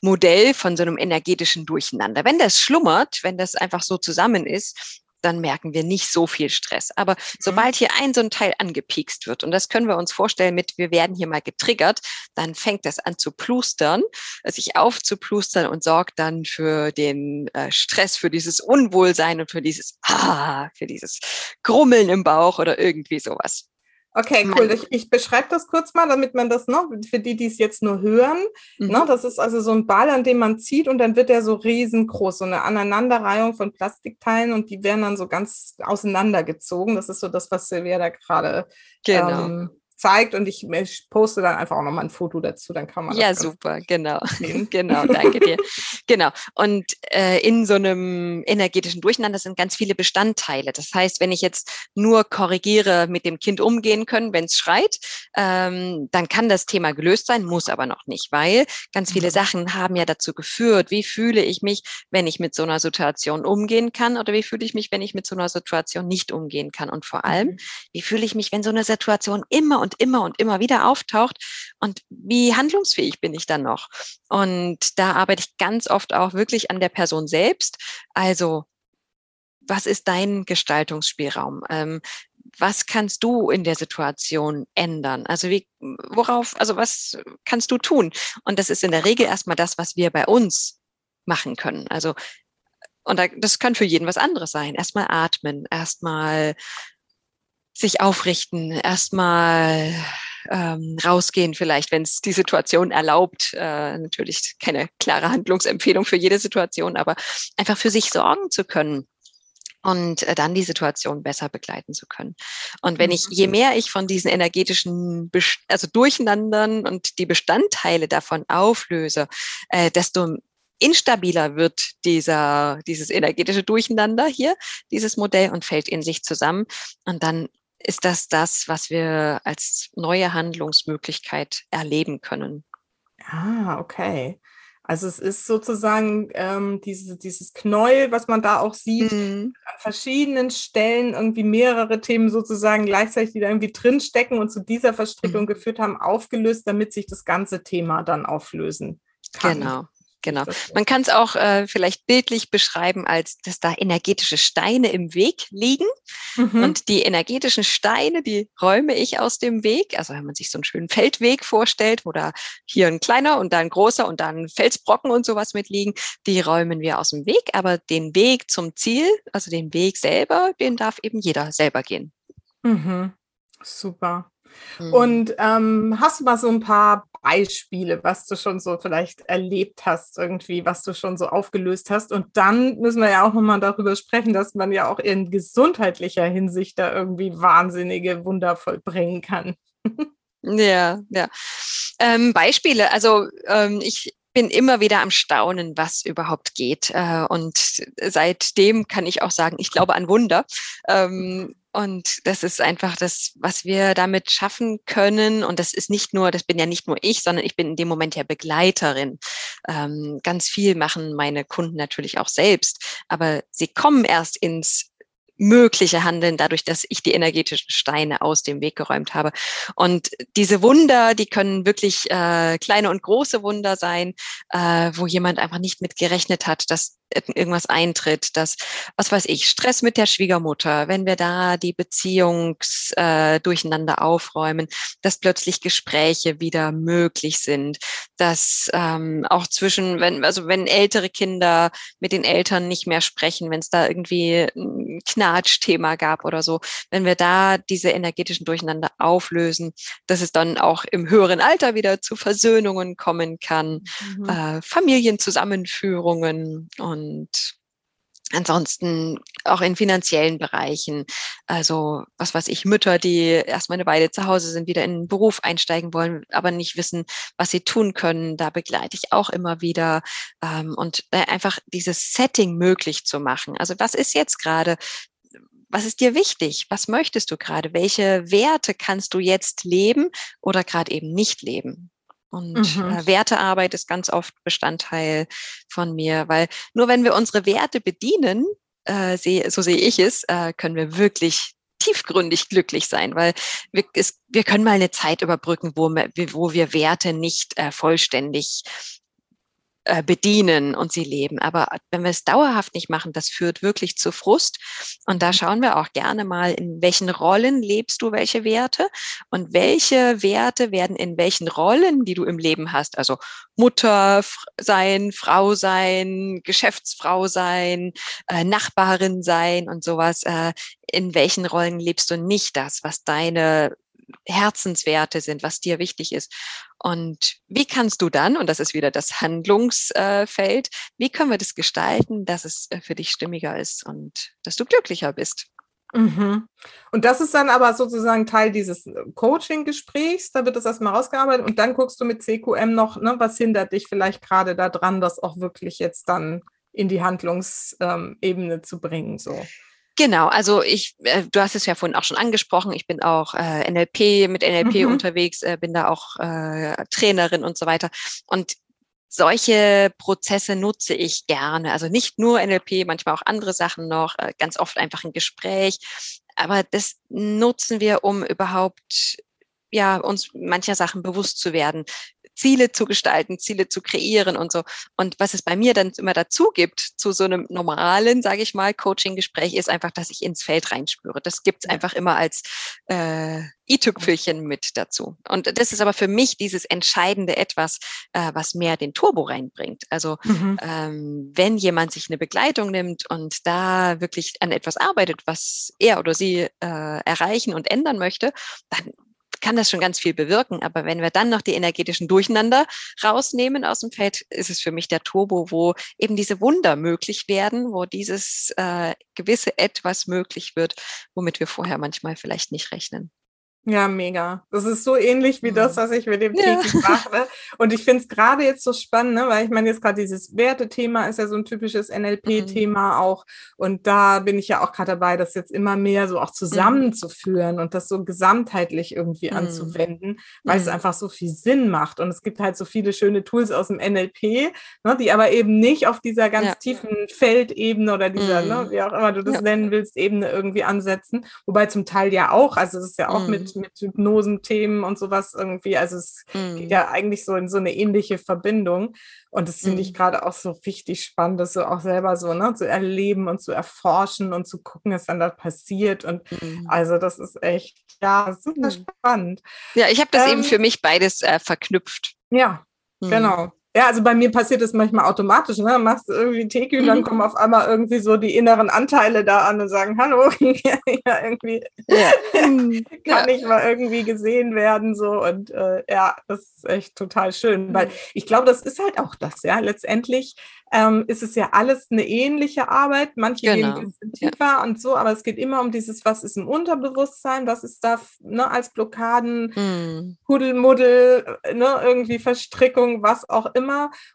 Modell von so einem energetischen Durcheinander. Wenn das schlummert, wenn das einfach so zusammen ist, dann merken wir nicht so viel Stress. Aber mhm. sobald hier ein so ein Teil angepiekst wird, und das können wir uns vorstellen mit, wir werden hier mal getriggert, dann fängt das an zu plustern, sich aufzuplustern und sorgt dann für den äh, Stress, für dieses Unwohlsein und für dieses Ah, für dieses Grummeln im Bauch oder irgendwie sowas. Okay, cool. Ich, ich beschreibe das kurz mal, damit man das noch, ne, für die, die es jetzt nur hören. Mhm. Ne, das ist also so ein Ball, an dem man zieht und dann wird der so riesengroß, so eine Aneinanderreihung von Plastikteilen und die werden dann so ganz auseinandergezogen. Das ist so das, was Silvia da gerade genau. ähm, zeigt und ich, poste dann einfach auch nochmal ein Foto dazu, dann kann man Ja, super, genau. [LAUGHS] genau, danke dir. genau. Und äh, in so einem energetischen Durcheinander sind ganz viele Bestandteile. Das heißt, wenn ich jetzt nur korrigiere, mit dem Kind umgehen können, wenn es schreit, ähm, dann kann das Thema gelöst sein, muss aber noch nicht, weil ganz viele mhm. Sachen haben ja dazu geführt, wie fühle ich mich, wenn ich mit so einer Situation umgehen kann oder wie fühle ich mich, wenn ich mit so einer Situation nicht umgehen kann. Und vor allem, mhm. wie fühle ich mich, wenn so eine Situation immer und und immer und immer wieder auftaucht. Und wie handlungsfähig bin ich dann noch? Und da arbeite ich ganz oft auch wirklich an der Person selbst. Also, was ist dein Gestaltungsspielraum? Ähm, was kannst du in der Situation ändern? Also wie, worauf, also was kannst du tun? Und das ist in der Regel erstmal das, was wir bei uns machen können. Also, und das kann für jeden was anderes sein. Erstmal atmen, erstmal sich aufrichten, erstmal ähm, rausgehen vielleicht, wenn es die Situation erlaubt. Äh, natürlich keine klare Handlungsempfehlung für jede Situation, aber einfach für sich sorgen zu können und äh, dann die Situation besser begleiten zu können. Und wenn ich, je mhm. mehr ich von diesen energetischen, also Durcheinandern und die Bestandteile davon auflöse, äh, desto instabiler wird dieser, dieses energetische Durcheinander hier, dieses Modell und fällt in sich zusammen. Und dann ist das das, was wir als neue Handlungsmöglichkeit erleben können. Ah, okay. Also es ist sozusagen ähm, diese, dieses Knäuel, was man da auch sieht, mhm. an verschiedenen Stellen irgendwie mehrere Themen sozusagen gleichzeitig, die da irgendwie drinstecken und zu dieser Verstrickung mhm. geführt haben, aufgelöst, damit sich das ganze Thema dann auflösen kann. Genau. Genau. Man kann es auch äh, vielleicht bildlich beschreiben, als dass da energetische Steine im Weg liegen. Mhm. Und die energetischen Steine, die räume ich aus dem Weg. Also wenn man sich so einen schönen Feldweg vorstellt, wo da hier ein kleiner und da ein großer und dann Felsbrocken und sowas mitliegen, die räumen wir aus dem Weg. Aber den Weg zum Ziel, also den Weg selber, den darf eben jeder selber gehen. Mhm. Super. Mhm. Und ähm, hast du mal so ein paar Beispiele, was du schon so vielleicht erlebt hast, irgendwie, was du schon so aufgelöst hast? Und dann müssen wir ja auch nochmal darüber sprechen, dass man ja auch in gesundheitlicher Hinsicht da irgendwie wahnsinnige Wunder vollbringen kann. ja, ja. Ähm, Beispiele, also ähm, ich bin immer wieder am Staunen, was überhaupt geht. Äh, und seitdem kann ich auch sagen, ich glaube an Wunder. Ähm, und das ist einfach das, was wir damit schaffen können. Und das ist nicht nur, das bin ja nicht nur ich, sondern ich bin in dem Moment ja Begleiterin. Ähm, ganz viel machen meine Kunden natürlich auch selbst. Aber sie kommen erst ins mögliche Handeln, dadurch, dass ich die energetischen Steine aus dem Weg geräumt habe. Und diese Wunder, die können wirklich äh, kleine und große Wunder sein, äh, wo jemand einfach nicht mit gerechnet hat, dass irgendwas eintritt, dass, was weiß ich, Stress mit der Schwiegermutter, wenn wir da die Beziehungs äh, durcheinander aufräumen, dass plötzlich Gespräche wieder möglich sind, dass ähm, auch zwischen, wenn, also wenn ältere Kinder mit den Eltern nicht mehr sprechen, wenn es da irgendwie ein Knatschthema gab oder so, wenn wir da diese energetischen Durcheinander auflösen, dass es dann auch im höheren Alter wieder zu Versöhnungen kommen kann, mhm. äh, Familienzusammenführungen und Ansonsten auch in finanziellen Bereichen, also was weiß ich, Mütter, die erstmal eine Weile zu Hause sind, wieder in den Beruf einsteigen wollen, aber nicht wissen, was sie tun können, da begleite ich auch immer wieder ähm, und äh, einfach dieses Setting möglich zu machen. Also was ist jetzt gerade was ist dir wichtig? Was möchtest du gerade? Welche Werte kannst du jetzt leben oder gerade eben nicht leben? Und mhm. äh, Wertearbeit ist ganz oft Bestandteil von mir, weil nur wenn wir unsere Werte bedienen, äh, seh, so sehe ich es, äh, können wir wirklich tiefgründig glücklich sein, weil wir, es, wir können mal eine Zeit überbrücken, wo, wo wir Werte nicht äh, vollständig bedienen und sie leben. Aber wenn wir es dauerhaft nicht machen, das führt wirklich zu Frust. Und da mhm. schauen wir auch gerne mal, in welchen Rollen lebst du welche Werte und welche Werte werden in welchen Rollen, die du im Leben hast, also Mutter sein, Frau sein, Geschäftsfrau sein, äh, Nachbarin sein und sowas, äh, in welchen Rollen lebst du nicht das, was deine Herzenswerte sind, was dir wichtig ist. Und wie kannst du dann, und das ist wieder das Handlungsfeld, wie können wir das gestalten, dass es äh, für dich stimmiger ist und dass du glücklicher bist? Mhm. Und das ist dann aber sozusagen Teil dieses äh, Coaching-Gesprächs. Da wird das erstmal rausgearbeitet und dann guckst du mit CQM noch, ne, was hindert dich vielleicht gerade daran, das auch wirklich jetzt dann in die Handlungsebene ähm, zu bringen. So. Genau, also ich, äh, du hast es ja vorhin auch schon angesprochen, ich bin auch äh, NLP mit NLP mhm. unterwegs, äh, bin da auch äh, Trainerin und so weiter. Und solche Prozesse nutze ich gerne. Also nicht nur NLP, manchmal auch andere Sachen noch, äh, ganz oft einfach ein Gespräch. Aber das nutzen wir, um überhaupt ja, uns mancher Sachen bewusst zu werden. Ziele zu gestalten, Ziele zu kreieren und so. Und was es bei mir dann immer dazu gibt, zu so einem normalen, sage ich mal, Coaching-Gespräch, ist einfach, dass ich ins Feld reinspüre. Das gibt's einfach immer als äh, i-Tüpfelchen mit dazu. Und das ist aber für mich dieses entscheidende Etwas, äh, was mehr den Turbo reinbringt. Also mhm. ähm, wenn jemand sich eine Begleitung nimmt und da wirklich an etwas arbeitet, was er oder sie äh, erreichen und ändern möchte, dann kann das schon ganz viel bewirken. Aber wenn wir dann noch die energetischen Durcheinander rausnehmen aus dem Feld, ist es für mich der Turbo, wo eben diese Wunder möglich werden, wo dieses äh, gewisse Etwas möglich wird, womit wir vorher manchmal vielleicht nicht rechnen. Ja, mega. Das ist so ähnlich wie das, mhm. was ich mit dem ja. täglich mache. Und ich finde es gerade jetzt so spannend, ne? weil ich meine, jetzt gerade dieses Wertethema ist ja so ein typisches NLP-Thema mhm. auch. Und da bin ich ja auch gerade dabei, das jetzt immer mehr so auch mhm. zusammenzuführen mhm. und das so gesamtheitlich irgendwie mhm. anzuwenden, weil es mhm. einfach so viel Sinn macht. Und es gibt halt so viele schöne Tools aus dem NLP, ne? die aber eben nicht auf dieser ganz ja. tiefen Feldebene oder dieser, ne? wie auch immer du das ja. nennen willst, Ebene irgendwie ansetzen. Wobei zum Teil ja auch, also es ist ja auch mit mit, Hypnosenthemen und sowas irgendwie. Also es mm. geht ja eigentlich so in so eine ähnliche Verbindung. Und das finde mm. ich gerade auch so richtig spannend, das so auch selber so ne, zu erleben und zu erforschen und zu gucken, was dann da passiert. Und mm. also das ist echt, ja, super mm. spannend. Ja, ich habe das ähm, eben für mich beides äh, verknüpft. Ja, genau. Ja, also bei mir passiert das manchmal automatisch. Ne? Machst du irgendwie und dann mhm. kommen auf einmal irgendwie so die inneren Anteile da an und sagen, hallo, [LAUGHS] ja, irgendwie ja. [LAUGHS] kann ja. ich mal irgendwie gesehen werden. So und äh, ja, das ist echt total schön. Weil mhm. ich glaube, das ist halt auch das, ja. Letztendlich ähm, ist es ja alles eine ähnliche Arbeit. Manche genau. gehen ein bisschen tiefer ja. und so, aber es geht immer um dieses, was ist im Unterbewusstsein, was ist da ne, als Blockaden, mm. Huddelmuddel, ne, irgendwie Verstrickung, was auch immer.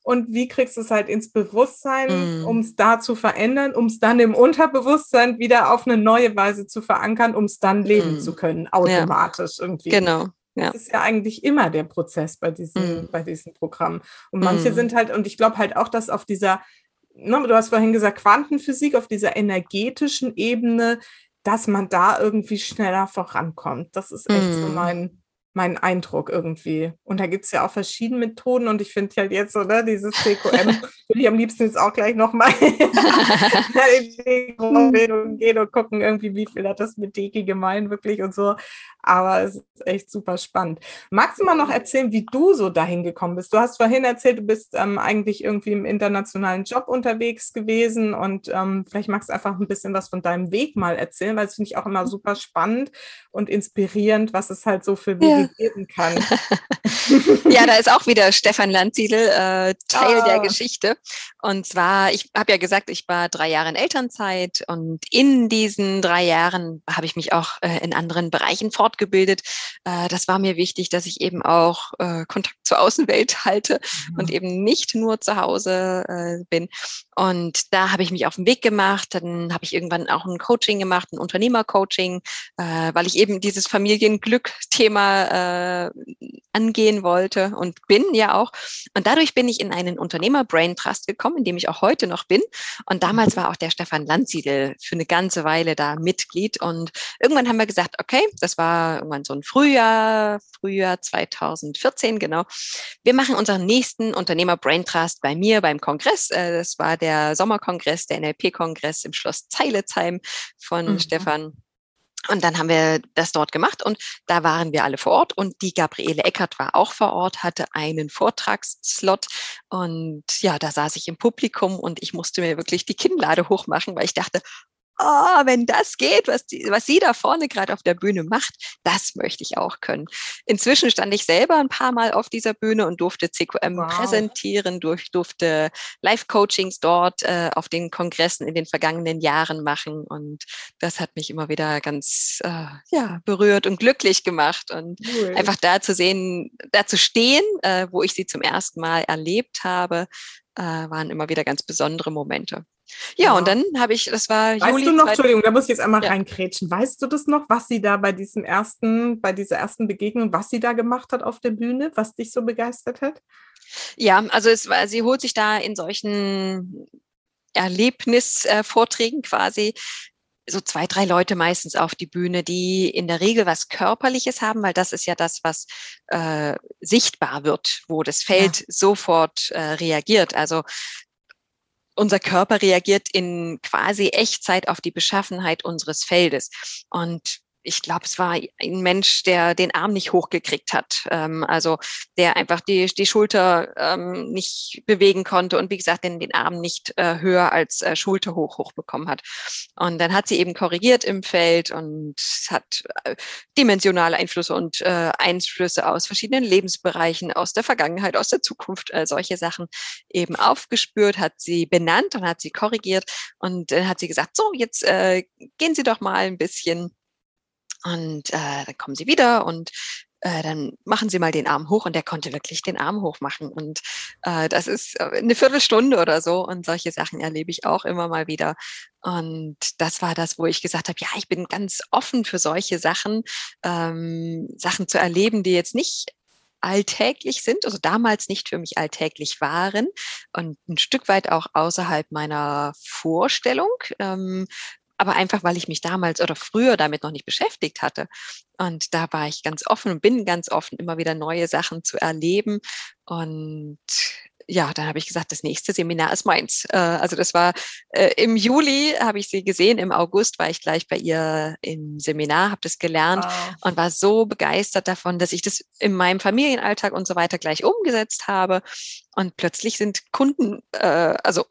Und wie kriegst du es halt ins Bewusstsein, mm. um es da zu verändern, um es dann im Unterbewusstsein wieder auf eine neue Weise zu verankern, um es dann leben mm. zu können, automatisch ja. irgendwie. Genau. Ja. Das ist ja eigentlich immer der Prozess bei diesen, mm. bei diesen Programmen. Und manche mm. sind halt, und ich glaube halt auch, dass auf dieser, ne, du hast vorhin gesagt, Quantenphysik, auf dieser energetischen Ebene, dass man da irgendwie schneller vorankommt. Das ist echt so mein, mein Eindruck irgendwie. Und da gibt es ja auch verschiedene Methoden und ich finde halt jetzt so, ne, dieses CQM [LAUGHS] würde ich am liebsten jetzt auch gleich nochmal [LAUGHS] [LAUGHS] in die gehen und gucken irgendwie, wie viel hat das mit Deki gemein wirklich und so. Aber es ist echt super spannend. Magst du mal noch erzählen, wie du so dahin gekommen bist? Du hast vorhin erzählt, du bist ähm, eigentlich irgendwie im internationalen Job unterwegs gewesen und ähm, vielleicht magst du einfach ein bisschen was von deinem Weg mal erzählen, weil es finde ich auch immer super spannend und inspirierend, was es halt so für Wege ja. Geben kann. [LAUGHS] ja, da ist auch wieder Stefan Landsiedel äh, Teil ah. der Geschichte. Und zwar, ich habe ja gesagt, ich war drei Jahre in Elternzeit und in diesen drei Jahren habe ich mich auch äh, in anderen Bereichen fort fortgebildet. Äh, das war mir wichtig, dass ich eben auch äh, Kontakt zur Außenwelt [LAUGHS] halte mhm. und eben nicht nur zu Hause äh, bin. Und da habe ich mich auf den Weg gemacht. Dann habe ich irgendwann auch ein Coaching gemacht, ein Unternehmercoaching, äh, weil ich eben dieses Familienglück-Thema äh, angehen wollte und bin ja auch. Und dadurch bin ich in einen Unternehmer-Brain Trust gekommen, in dem ich auch heute noch bin. Und damals war auch der Stefan Landsiedel für eine ganze Weile da Mitglied. Und irgendwann haben wir gesagt, okay, das war irgendwann so ein Frühjahr, Frühjahr 2014, genau. Wir machen unseren nächsten Unternehmer Brain Trust bei mir beim Kongress. Äh, das war der Sommerkongress, der NLP-Kongress im Schloss Zeiletsheim von mhm. Stefan. Und dann haben wir das dort gemacht und da waren wir alle vor Ort und die Gabriele Eckert war auch vor Ort, hatte einen Vortragsslot und ja, da saß ich im Publikum und ich musste mir wirklich die Kinnlade hochmachen, weil ich dachte, oh, wenn das geht, was, die, was sie da vorne gerade auf der Bühne macht, das möchte ich auch können. Inzwischen stand ich selber ein paar Mal auf dieser Bühne und durfte CQM wow. präsentieren, durch, durfte Live-Coachings dort äh, auf den Kongressen in den vergangenen Jahren machen und das hat mich immer wieder ganz äh, ja, berührt und glücklich gemacht und cool. einfach da zu sehen, da zu stehen, äh, wo ich sie zum ersten Mal erlebt habe, äh, waren immer wieder ganz besondere Momente. Ja, und dann habe ich, das war weißt Juli. Weißt du noch, Entschuldigung, da muss ich jetzt einmal ja. reinkrätschen. Weißt du das noch, was sie da bei diesem ersten, bei dieser ersten Begegnung, was sie da gemacht hat auf der Bühne, was dich so begeistert hat? Ja, also es war, sie holt sich da in solchen Erlebnisvorträgen quasi so zwei, drei Leute meistens auf die Bühne, die in der Regel was Körperliches haben, weil das ist ja das, was äh, sichtbar wird, wo das Feld ja. sofort äh, reagiert. Also unser Körper reagiert in quasi Echtzeit auf die Beschaffenheit unseres Feldes. Und ich glaube, es war ein Mensch, der den Arm nicht hochgekriegt hat. Ähm, also der einfach die, die Schulter ähm, nicht bewegen konnte und wie gesagt, den, den Arm nicht äh, höher als äh, Schulter hoch hochbekommen hat. Und dann hat sie eben korrigiert im Feld und hat äh, dimensionale Einflüsse und äh, Einflüsse aus verschiedenen Lebensbereichen, aus der Vergangenheit, aus der Zukunft, äh, solche Sachen eben aufgespürt, hat sie benannt und hat sie korrigiert und dann hat sie gesagt, so, jetzt äh, gehen Sie doch mal ein bisschen und äh, dann kommen sie wieder und äh, dann machen Sie mal den Arm hoch und der konnte wirklich den Arm hoch machen. Und äh, das ist äh, eine Viertelstunde oder so und solche Sachen erlebe ich auch immer mal wieder. Und das war das, wo ich gesagt habe, ja, ich bin ganz offen für solche Sachen, ähm, Sachen zu erleben, die jetzt nicht alltäglich sind, also damals nicht für mich alltäglich waren und ein Stück weit auch außerhalb meiner Vorstellung, ähm, aber einfach, weil ich mich damals oder früher damit noch nicht beschäftigt hatte. Und da war ich ganz offen und bin ganz offen, immer wieder neue Sachen zu erleben. Und ja, dann habe ich gesagt, das nächste Seminar ist meins. Äh, also das war äh, im Juli, habe ich sie gesehen, im August war ich gleich bei ihr im Seminar, habe das gelernt wow. und war so begeistert davon, dass ich das in meinem Familienalltag und so weiter gleich umgesetzt habe. Und plötzlich sind Kunden, äh, also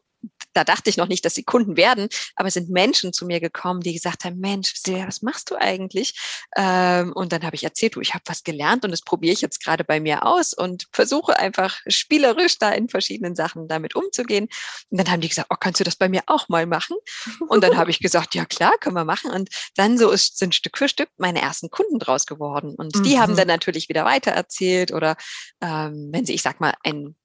da dachte ich noch nicht, dass sie Kunden werden, aber es sind Menschen zu mir gekommen, die gesagt haben, Mensch, Silvia, was machst du eigentlich? Ähm, und dann habe ich erzählt, du, ich habe was gelernt und das probiere ich jetzt gerade bei mir aus und versuche einfach spielerisch da in verschiedenen Sachen damit umzugehen. Und dann haben die gesagt, oh, kannst du das bei mir auch mal machen? Und dann habe ich gesagt, ja klar, können wir machen. Und dann so ist, sind Stück für Stück meine ersten Kunden draus geworden. Und die mhm. haben dann natürlich wieder weitererzählt oder ähm, wenn sie, ich sag mal, ein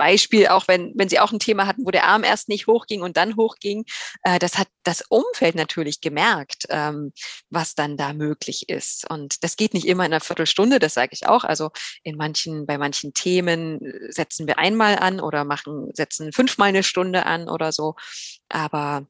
Beispiel, auch wenn, wenn sie auch ein Thema hatten, wo der Arm erst nicht hochging und dann hochging, äh, das hat das Umfeld natürlich gemerkt, ähm, was dann da möglich ist. Und das geht nicht immer in einer Viertelstunde, das sage ich auch. Also in manchen, bei manchen Themen setzen wir einmal an oder machen, setzen fünfmal eine Stunde an oder so. Aber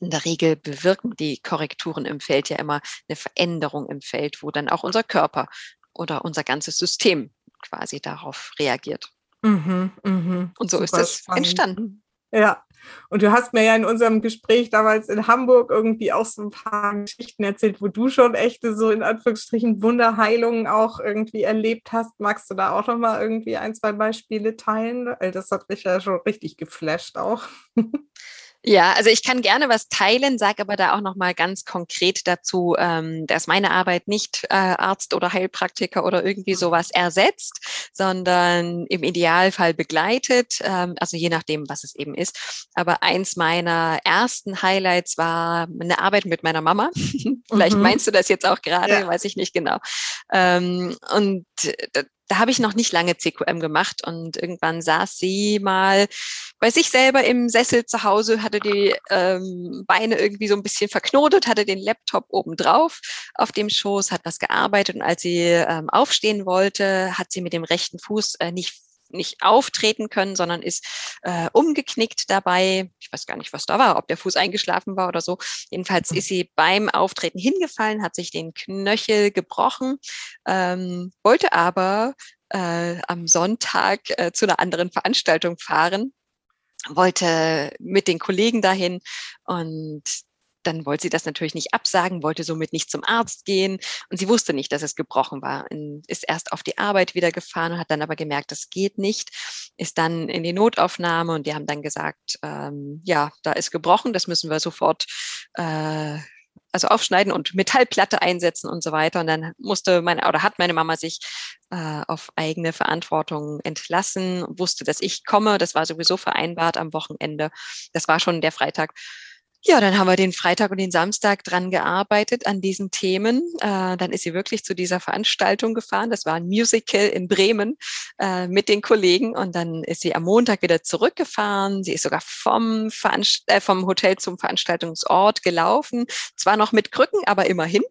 in der Regel bewirken die Korrekturen im Feld ja immer eine Veränderung im Feld, wo dann auch unser Körper oder unser ganzes System quasi darauf reagiert. Mhm, mh. Und so Super ist das spannend. entstanden. Ja, und du hast mir ja in unserem Gespräch damals in Hamburg irgendwie auch so ein paar Geschichten erzählt, wo du schon echte so in Anführungsstrichen Wunderheilungen auch irgendwie erlebt hast. Magst du da auch noch mal irgendwie ein, zwei Beispiele teilen? Das hat mich ja schon richtig geflasht auch. [LAUGHS] Ja, also ich kann gerne was teilen, sage aber da auch noch mal ganz konkret dazu, ähm, dass meine Arbeit nicht äh, Arzt oder Heilpraktiker oder irgendwie mhm. sowas ersetzt, sondern im Idealfall begleitet, ähm, also je nachdem, was es eben ist. Aber eins meiner ersten Highlights war eine Arbeit mit meiner Mama. [LAUGHS] Vielleicht mhm. meinst du das jetzt auch gerade, ja. weiß ich nicht genau. Ähm, und da habe ich noch nicht lange CQM gemacht und irgendwann saß sie mal bei sich selber im Sessel zu Hause, hatte die ähm, Beine irgendwie so ein bisschen verknotet, hatte den Laptop oben auf dem Schoß, hat was gearbeitet und als sie ähm, aufstehen wollte, hat sie mit dem rechten Fuß äh, nicht nicht auftreten können, sondern ist äh, umgeknickt dabei. Ich weiß gar nicht, was da war, ob der Fuß eingeschlafen war oder so. Jedenfalls ist sie beim Auftreten hingefallen, hat sich den Knöchel gebrochen, ähm, wollte aber äh, am Sonntag äh, zu einer anderen Veranstaltung fahren wollte mit den Kollegen dahin und dann wollte sie das natürlich nicht absagen, wollte somit nicht zum Arzt gehen und sie wusste nicht, dass es gebrochen war. Ist erst auf die Arbeit wieder gefahren und hat dann aber gemerkt, das geht nicht, ist dann in die Notaufnahme und die haben dann gesagt, ähm, ja, da ist gebrochen, das müssen wir sofort äh, also aufschneiden und Metallplatte einsetzen und so weiter. Und dann musste meine oder hat meine Mama sich äh, auf eigene Verantwortung entlassen, wusste, dass ich komme. Das war sowieso vereinbart am Wochenende. Das war schon der Freitag. Ja, dann haben wir den Freitag und den Samstag dran gearbeitet an diesen Themen. Äh, dann ist sie wirklich zu dieser Veranstaltung gefahren. Das war ein Musical in Bremen äh, mit den Kollegen. Und dann ist sie am Montag wieder zurückgefahren. Sie ist sogar vom, Veranst äh, vom Hotel zum Veranstaltungsort gelaufen. Zwar noch mit Krücken, aber immerhin.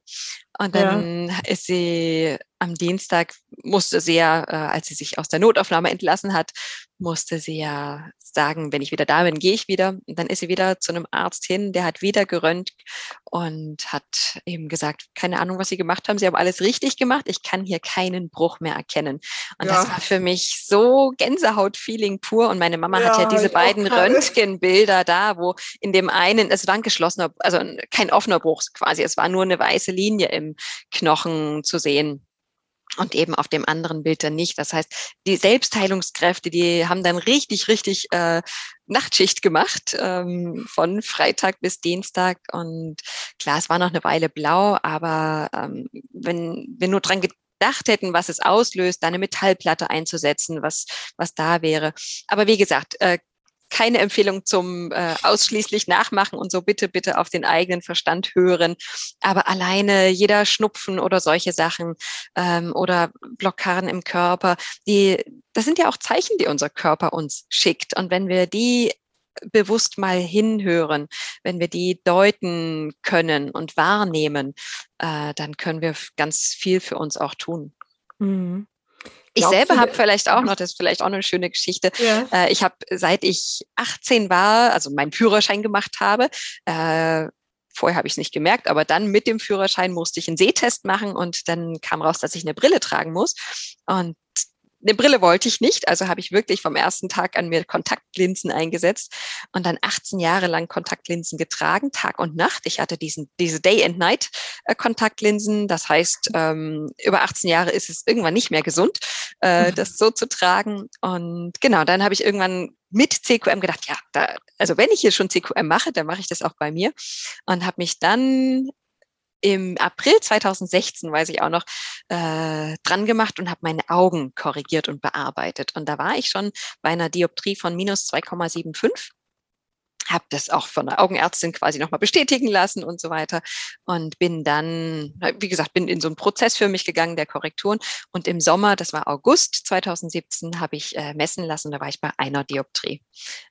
Und dann ja. ist sie am Dienstag, musste sie ja, äh, als sie sich aus der Notaufnahme entlassen hat, musste sie ja sagen, wenn ich wieder da bin, gehe ich wieder. Und dann ist sie wieder zu einem Arzt hin, der hat wieder gerönt und hat eben gesagt, keine Ahnung, was sie gemacht haben. Sie haben alles richtig gemacht. Ich kann hier keinen Bruch mehr erkennen. Und ja. das war für mich so Gänsehaut-Feeling pur. Und meine Mama ja, hat ja diese beiden Röntgenbilder da, wo in dem einen, es war ein geschlossener, also kein offener Bruch quasi. Es war nur eine weiße Linie im Knochen zu sehen und eben auf dem anderen Bild dann nicht. Das heißt, die Selbstheilungskräfte, die haben dann richtig, richtig äh, Nachtschicht gemacht, ähm, von Freitag bis Dienstag. Und klar, es war noch eine Weile blau, aber ähm, wenn wir nur dran gedacht hätten, was es auslöst, da eine Metallplatte einzusetzen, was, was da wäre. Aber wie gesagt, äh, keine Empfehlung zum äh, ausschließlich nachmachen und so bitte, bitte auf den eigenen Verstand hören. Aber alleine jeder Schnupfen oder solche Sachen ähm, oder Blockaden im Körper, die, das sind ja auch Zeichen, die unser Körper uns schickt. Und wenn wir die bewusst mal hinhören, wenn wir die deuten können und wahrnehmen, äh, dann können wir ganz viel für uns auch tun. Mhm. Ich selber habe vielleicht auch noch, das ist vielleicht auch eine schöne Geschichte. Ja. Äh, ich habe, seit ich 18 war, also meinen Führerschein gemacht habe, äh, vorher habe ich es nicht gemerkt, aber dann mit dem Führerschein musste ich einen Sehtest machen und dann kam raus, dass ich eine Brille tragen muss. Und eine Brille wollte ich nicht, also habe ich wirklich vom ersten Tag an mir Kontaktlinsen eingesetzt und dann 18 Jahre lang Kontaktlinsen getragen, Tag und Nacht. Ich hatte diesen, diese Day and Night äh, Kontaktlinsen. Das heißt, ähm, über 18 Jahre ist es irgendwann nicht mehr gesund, äh, mhm. das so zu tragen. Und genau, dann habe ich irgendwann mit CQM gedacht, ja, da, also wenn ich hier schon CQM mache, dann mache ich das auch bei mir und habe mich dann im April 2016, weiß ich auch noch, äh, dran gemacht und habe meine Augen korrigiert und bearbeitet. Und da war ich schon bei einer Dioptrie von minus 2,75 habe das auch von der Augenärztin quasi nochmal bestätigen lassen und so weiter und bin dann, wie gesagt, bin in so einen Prozess für mich gegangen der Korrekturen und im Sommer, das war August 2017, habe ich äh, messen lassen, da war ich bei einer Dioptrie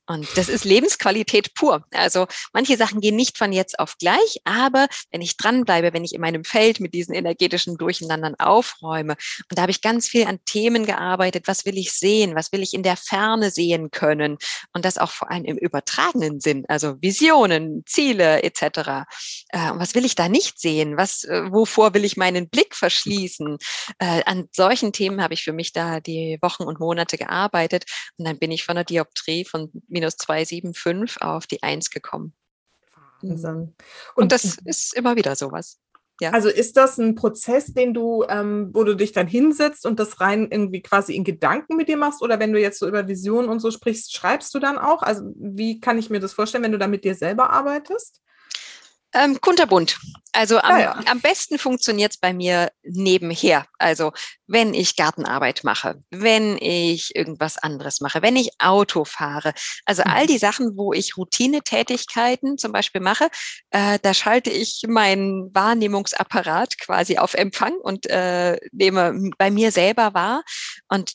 und das ist Lebensqualität pur. Also manche Sachen gehen nicht von jetzt auf gleich, aber wenn ich dranbleibe, wenn ich in meinem Feld mit diesen energetischen Durcheinandern aufräume und da habe ich ganz viel an Themen gearbeitet, was will ich sehen, was will ich in der Ferne sehen können und das auch vor allem im übertragenen Sinn, also Visionen, Ziele etc. Äh, was will ich da nicht sehen? Was, äh, wovor will ich meinen Blick verschließen? Äh, an solchen Themen habe ich für mich da die Wochen und Monate gearbeitet und dann bin ich von der Dioptrie von minus 2,75 auf die 1 gekommen. Wahnsinn. Und, und das ist immer wieder sowas. Ja. Also ist das ein Prozess, den du, ähm, wo du dich dann hinsetzt und das rein irgendwie quasi in Gedanken mit dir machst? Oder wenn du jetzt so über Visionen und so sprichst, schreibst du dann auch? Also wie kann ich mir das vorstellen, wenn du da mit dir selber arbeitest? Ähm, kunterbunt. Also am, ja, ja. am besten funktioniert's bei mir nebenher. Also wenn ich Gartenarbeit mache, wenn ich irgendwas anderes mache, wenn ich Auto fahre. Also all mhm. die Sachen, wo ich Routinetätigkeiten zum Beispiel mache, äh, da schalte ich meinen Wahrnehmungsapparat quasi auf Empfang und äh, nehme bei mir selber wahr. Und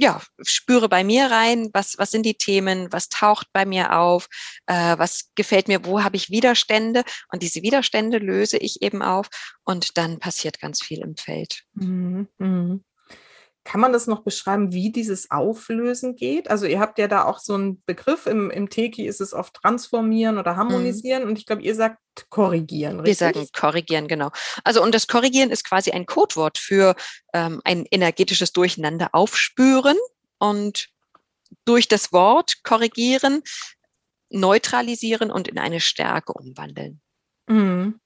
ja, spüre bei mir rein, was, was sind die Themen, was taucht bei mir auf, äh, was gefällt mir, wo habe ich Widerstände und diese Widerstände löse ich eben auf und dann passiert ganz viel im Feld. Mhm. Mhm. Kann man das noch beschreiben, wie dieses Auflösen geht? Also ihr habt ja da auch so einen Begriff, im, im Teki ist es oft transformieren oder mhm. harmonisieren mhm. und ich glaube, ihr sagt korrigieren, richtig? Wir sagen korrigieren, genau. Also und das Korrigieren ist quasi ein Codewort für ähm, ein energetisches Durcheinander aufspüren und durch das Wort korrigieren, neutralisieren und in eine Stärke umwandeln. Mhm.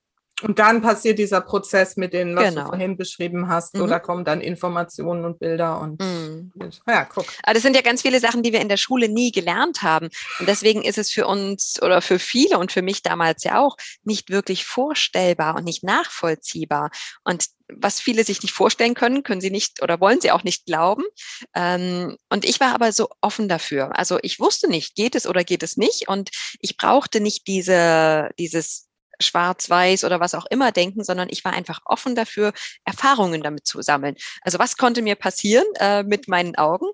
Und dann passiert dieser Prozess mit den, was genau. du vorhin beschrieben hast, mhm. oder kommen dann Informationen und Bilder und mhm. ja, guck. Aber das sind ja ganz viele Sachen, die wir in der Schule nie gelernt haben. Und deswegen ist es für uns oder für viele und für mich damals ja auch nicht wirklich vorstellbar und nicht nachvollziehbar. Und was viele sich nicht vorstellen können, können sie nicht oder wollen sie auch nicht glauben. Ähm, und ich war aber so offen dafür. Also ich wusste nicht, geht es oder geht es nicht. Und ich brauchte nicht diese, dieses schwarz-weiß oder was auch immer denken, sondern ich war einfach offen dafür, Erfahrungen damit zu sammeln. Also was konnte mir passieren äh, mit meinen Augen?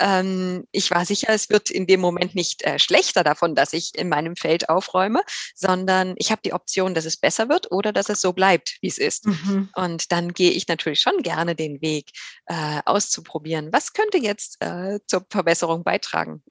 Ähm, ich war sicher, es wird in dem Moment nicht äh, schlechter davon, dass ich in meinem Feld aufräume, sondern ich habe die Option, dass es besser wird oder dass es so bleibt, wie es ist. Mhm. Und dann gehe ich natürlich schon gerne den Weg äh, auszuprobieren. Was könnte jetzt äh, zur Verbesserung beitragen?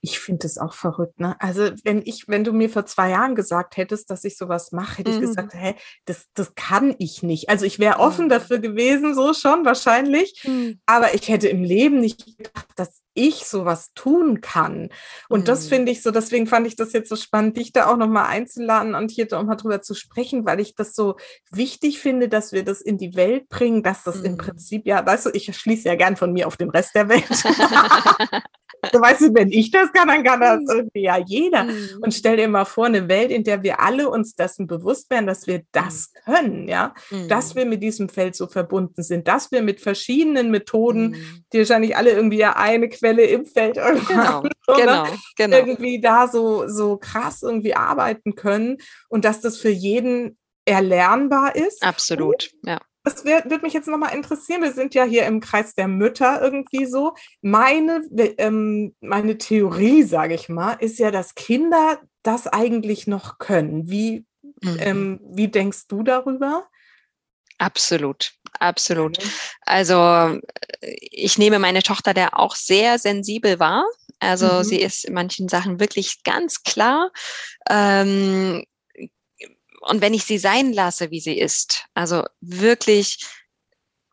Ich finde es auch verrückt, ne? Also, wenn ich, wenn du mir vor zwei Jahren gesagt hättest, dass ich sowas mache, hätte mhm. ich gesagt, hä, das, das kann ich nicht. Also ich wäre offen dafür gewesen, so schon wahrscheinlich. Mhm. Aber ich hätte im Leben nicht gedacht, dass ich sowas tun kann. Und mhm. das finde ich so, deswegen fand ich das jetzt so spannend, dich da auch nochmal einzuladen und hier auch mal drüber zu sprechen, weil ich das so wichtig finde, dass wir das in die Welt bringen, dass das im mhm. Prinzip, ja, weißt du, ich schließe ja gern von mir auf den Rest der Welt. [LAUGHS] [LAUGHS] weißt du, wenn ich das kann, dann kann das mhm. irgendwie ja jeder. Mhm. Und stell dir mal vor, eine Welt, in der wir alle uns dessen bewusst werden, dass wir das mhm. können, ja, dass wir mit diesem Feld so verbunden sind, dass wir mit verschiedenen Methoden, die wahrscheinlich alle irgendwie ja eine Quelle im Feld genau, [LAUGHS] genau, genau. irgendwie da so, so krass irgendwie arbeiten können und dass das für jeden erlernbar ist. Absolut, und ja das würde mich jetzt nochmal interessieren. Wir sind ja hier im Kreis der Mütter irgendwie so. Meine, ähm, meine Theorie, sage ich mal, ist ja, dass Kinder das eigentlich noch können. Wie, mhm. ähm, wie denkst du darüber? Absolut, absolut. Mhm. Also ich nehme meine Tochter da auch sehr sensibel wahr. Also mhm. sie ist in manchen Sachen wirklich ganz klar. Ähm, und wenn ich sie sein lasse, wie sie ist, also wirklich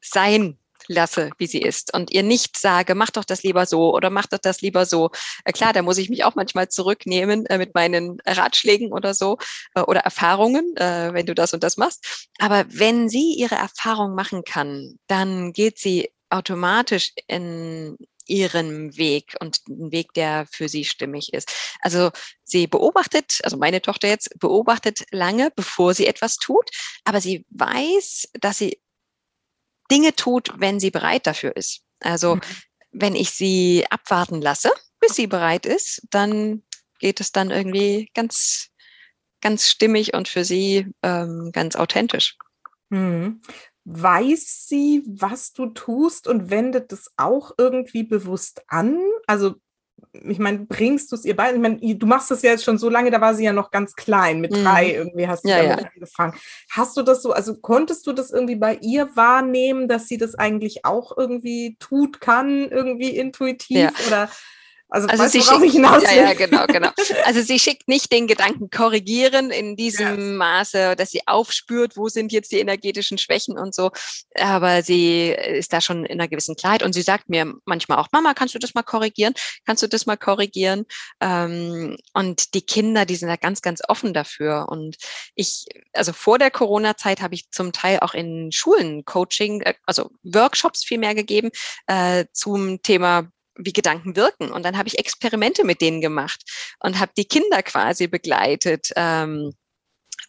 sein lasse, wie sie ist und ihr nicht sage, mach doch das lieber so oder mach doch das lieber so. Äh, klar, da muss ich mich auch manchmal zurücknehmen äh, mit meinen Ratschlägen oder so äh, oder Erfahrungen, wenn du das und das machst. Aber wenn sie ihre Erfahrung machen kann, dann geht sie automatisch in ihren Weg und einen Weg, der für sie stimmig ist. Also sie beobachtet, also meine Tochter jetzt beobachtet lange, bevor sie etwas tut, aber sie weiß, dass sie Dinge tut, wenn sie bereit dafür ist. Also mhm. wenn ich sie abwarten lasse, bis sie bereit ist, dann geht es dann irgendwie ganz, ganz stimmig und für sie ähm, ganz authentisch. Mhm weiß sie, was du tust und wendet es auch irgendwie bewusst an? Also, ich meine, bringst du es ihr bei? Ich meine, du machst das ja jetzt schon so lange, da war sie ja noch ganz klein, mit mhm. drei irgendwie hast du ja, damit ja. angefangen. Hast du das so, also konntest du das irgendwie bei ihr wahrnehmen, dass sie das eigentlich auch irgendwie tut, kann, irgendwie intuitiv? Ja. Oder also, also sie schickt, ja, ja, genau, genau. [LAUGHS] Also sie schickt nicht den Gedanken korrigieren in diesem ja. Maße, dass sie aufspürt, wo sind jetzt die energetischen Schwächen und so. Aber sie ist da schon in einer gewissen Klarheit und sie sagt mir manchmal auch, Mama, kannst du das mal korrigieren? Kannst du das mal korrigieren? Ähm, und die Kinder, die sind da ganz, ganz offen dafür. Und ich, also vor der Corona-Zeit habe ich zum Teil auch in Schulen Coaching, äh, also Workshops viel mehr gegeben äh, zum Thema wie Gedanken wirken. Und dann habe ich Experimente mit denen gemacht und habe die Kinder quasi begleitet. Ähm,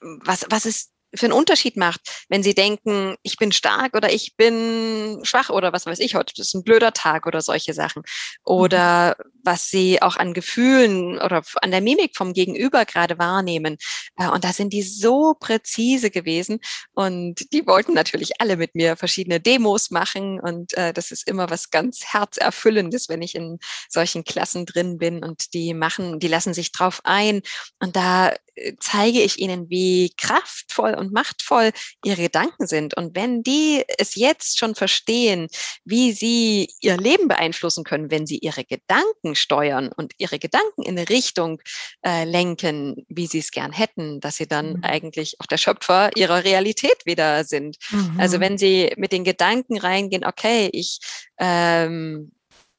was, was ist für einen Unterschied macht, wenn sie denken, ich bin stark oder ich bin schwach oder was weiß ich, heute ist ein blöder Tag oder solche Sachen. Oder mhm. was sie auch an Gefühlen oder an der Mimik vom Gegenüber gerade wahrnehmen. Äh, und da sind die so präzise gewesen und die wollten natürlich alle mit mir verschiedene Demos machen und äh, das ist immer was ganz herzerfüllendes, wenn ich in solchen Klassen drin bin und die machen, die lassen sich drauf ein und da zeige ich ihnen, wie kraftvoll und machtvoll ihre Gedanken sind. Und wenn die es jetzt schon verstehen, wie sie ihr Leben beeinflussen können, wenn sie ihre Gedanken steuern und ihre Gedanken in eine Richtung äh, lenken, wie sie es gern hätten, dass sie dann mhm. eigentlich auch der Schöpfer ihrer Realität wieder sind. Also mhm. Also wenn sie mit den Gedanken reingehen, okay, ich ähm,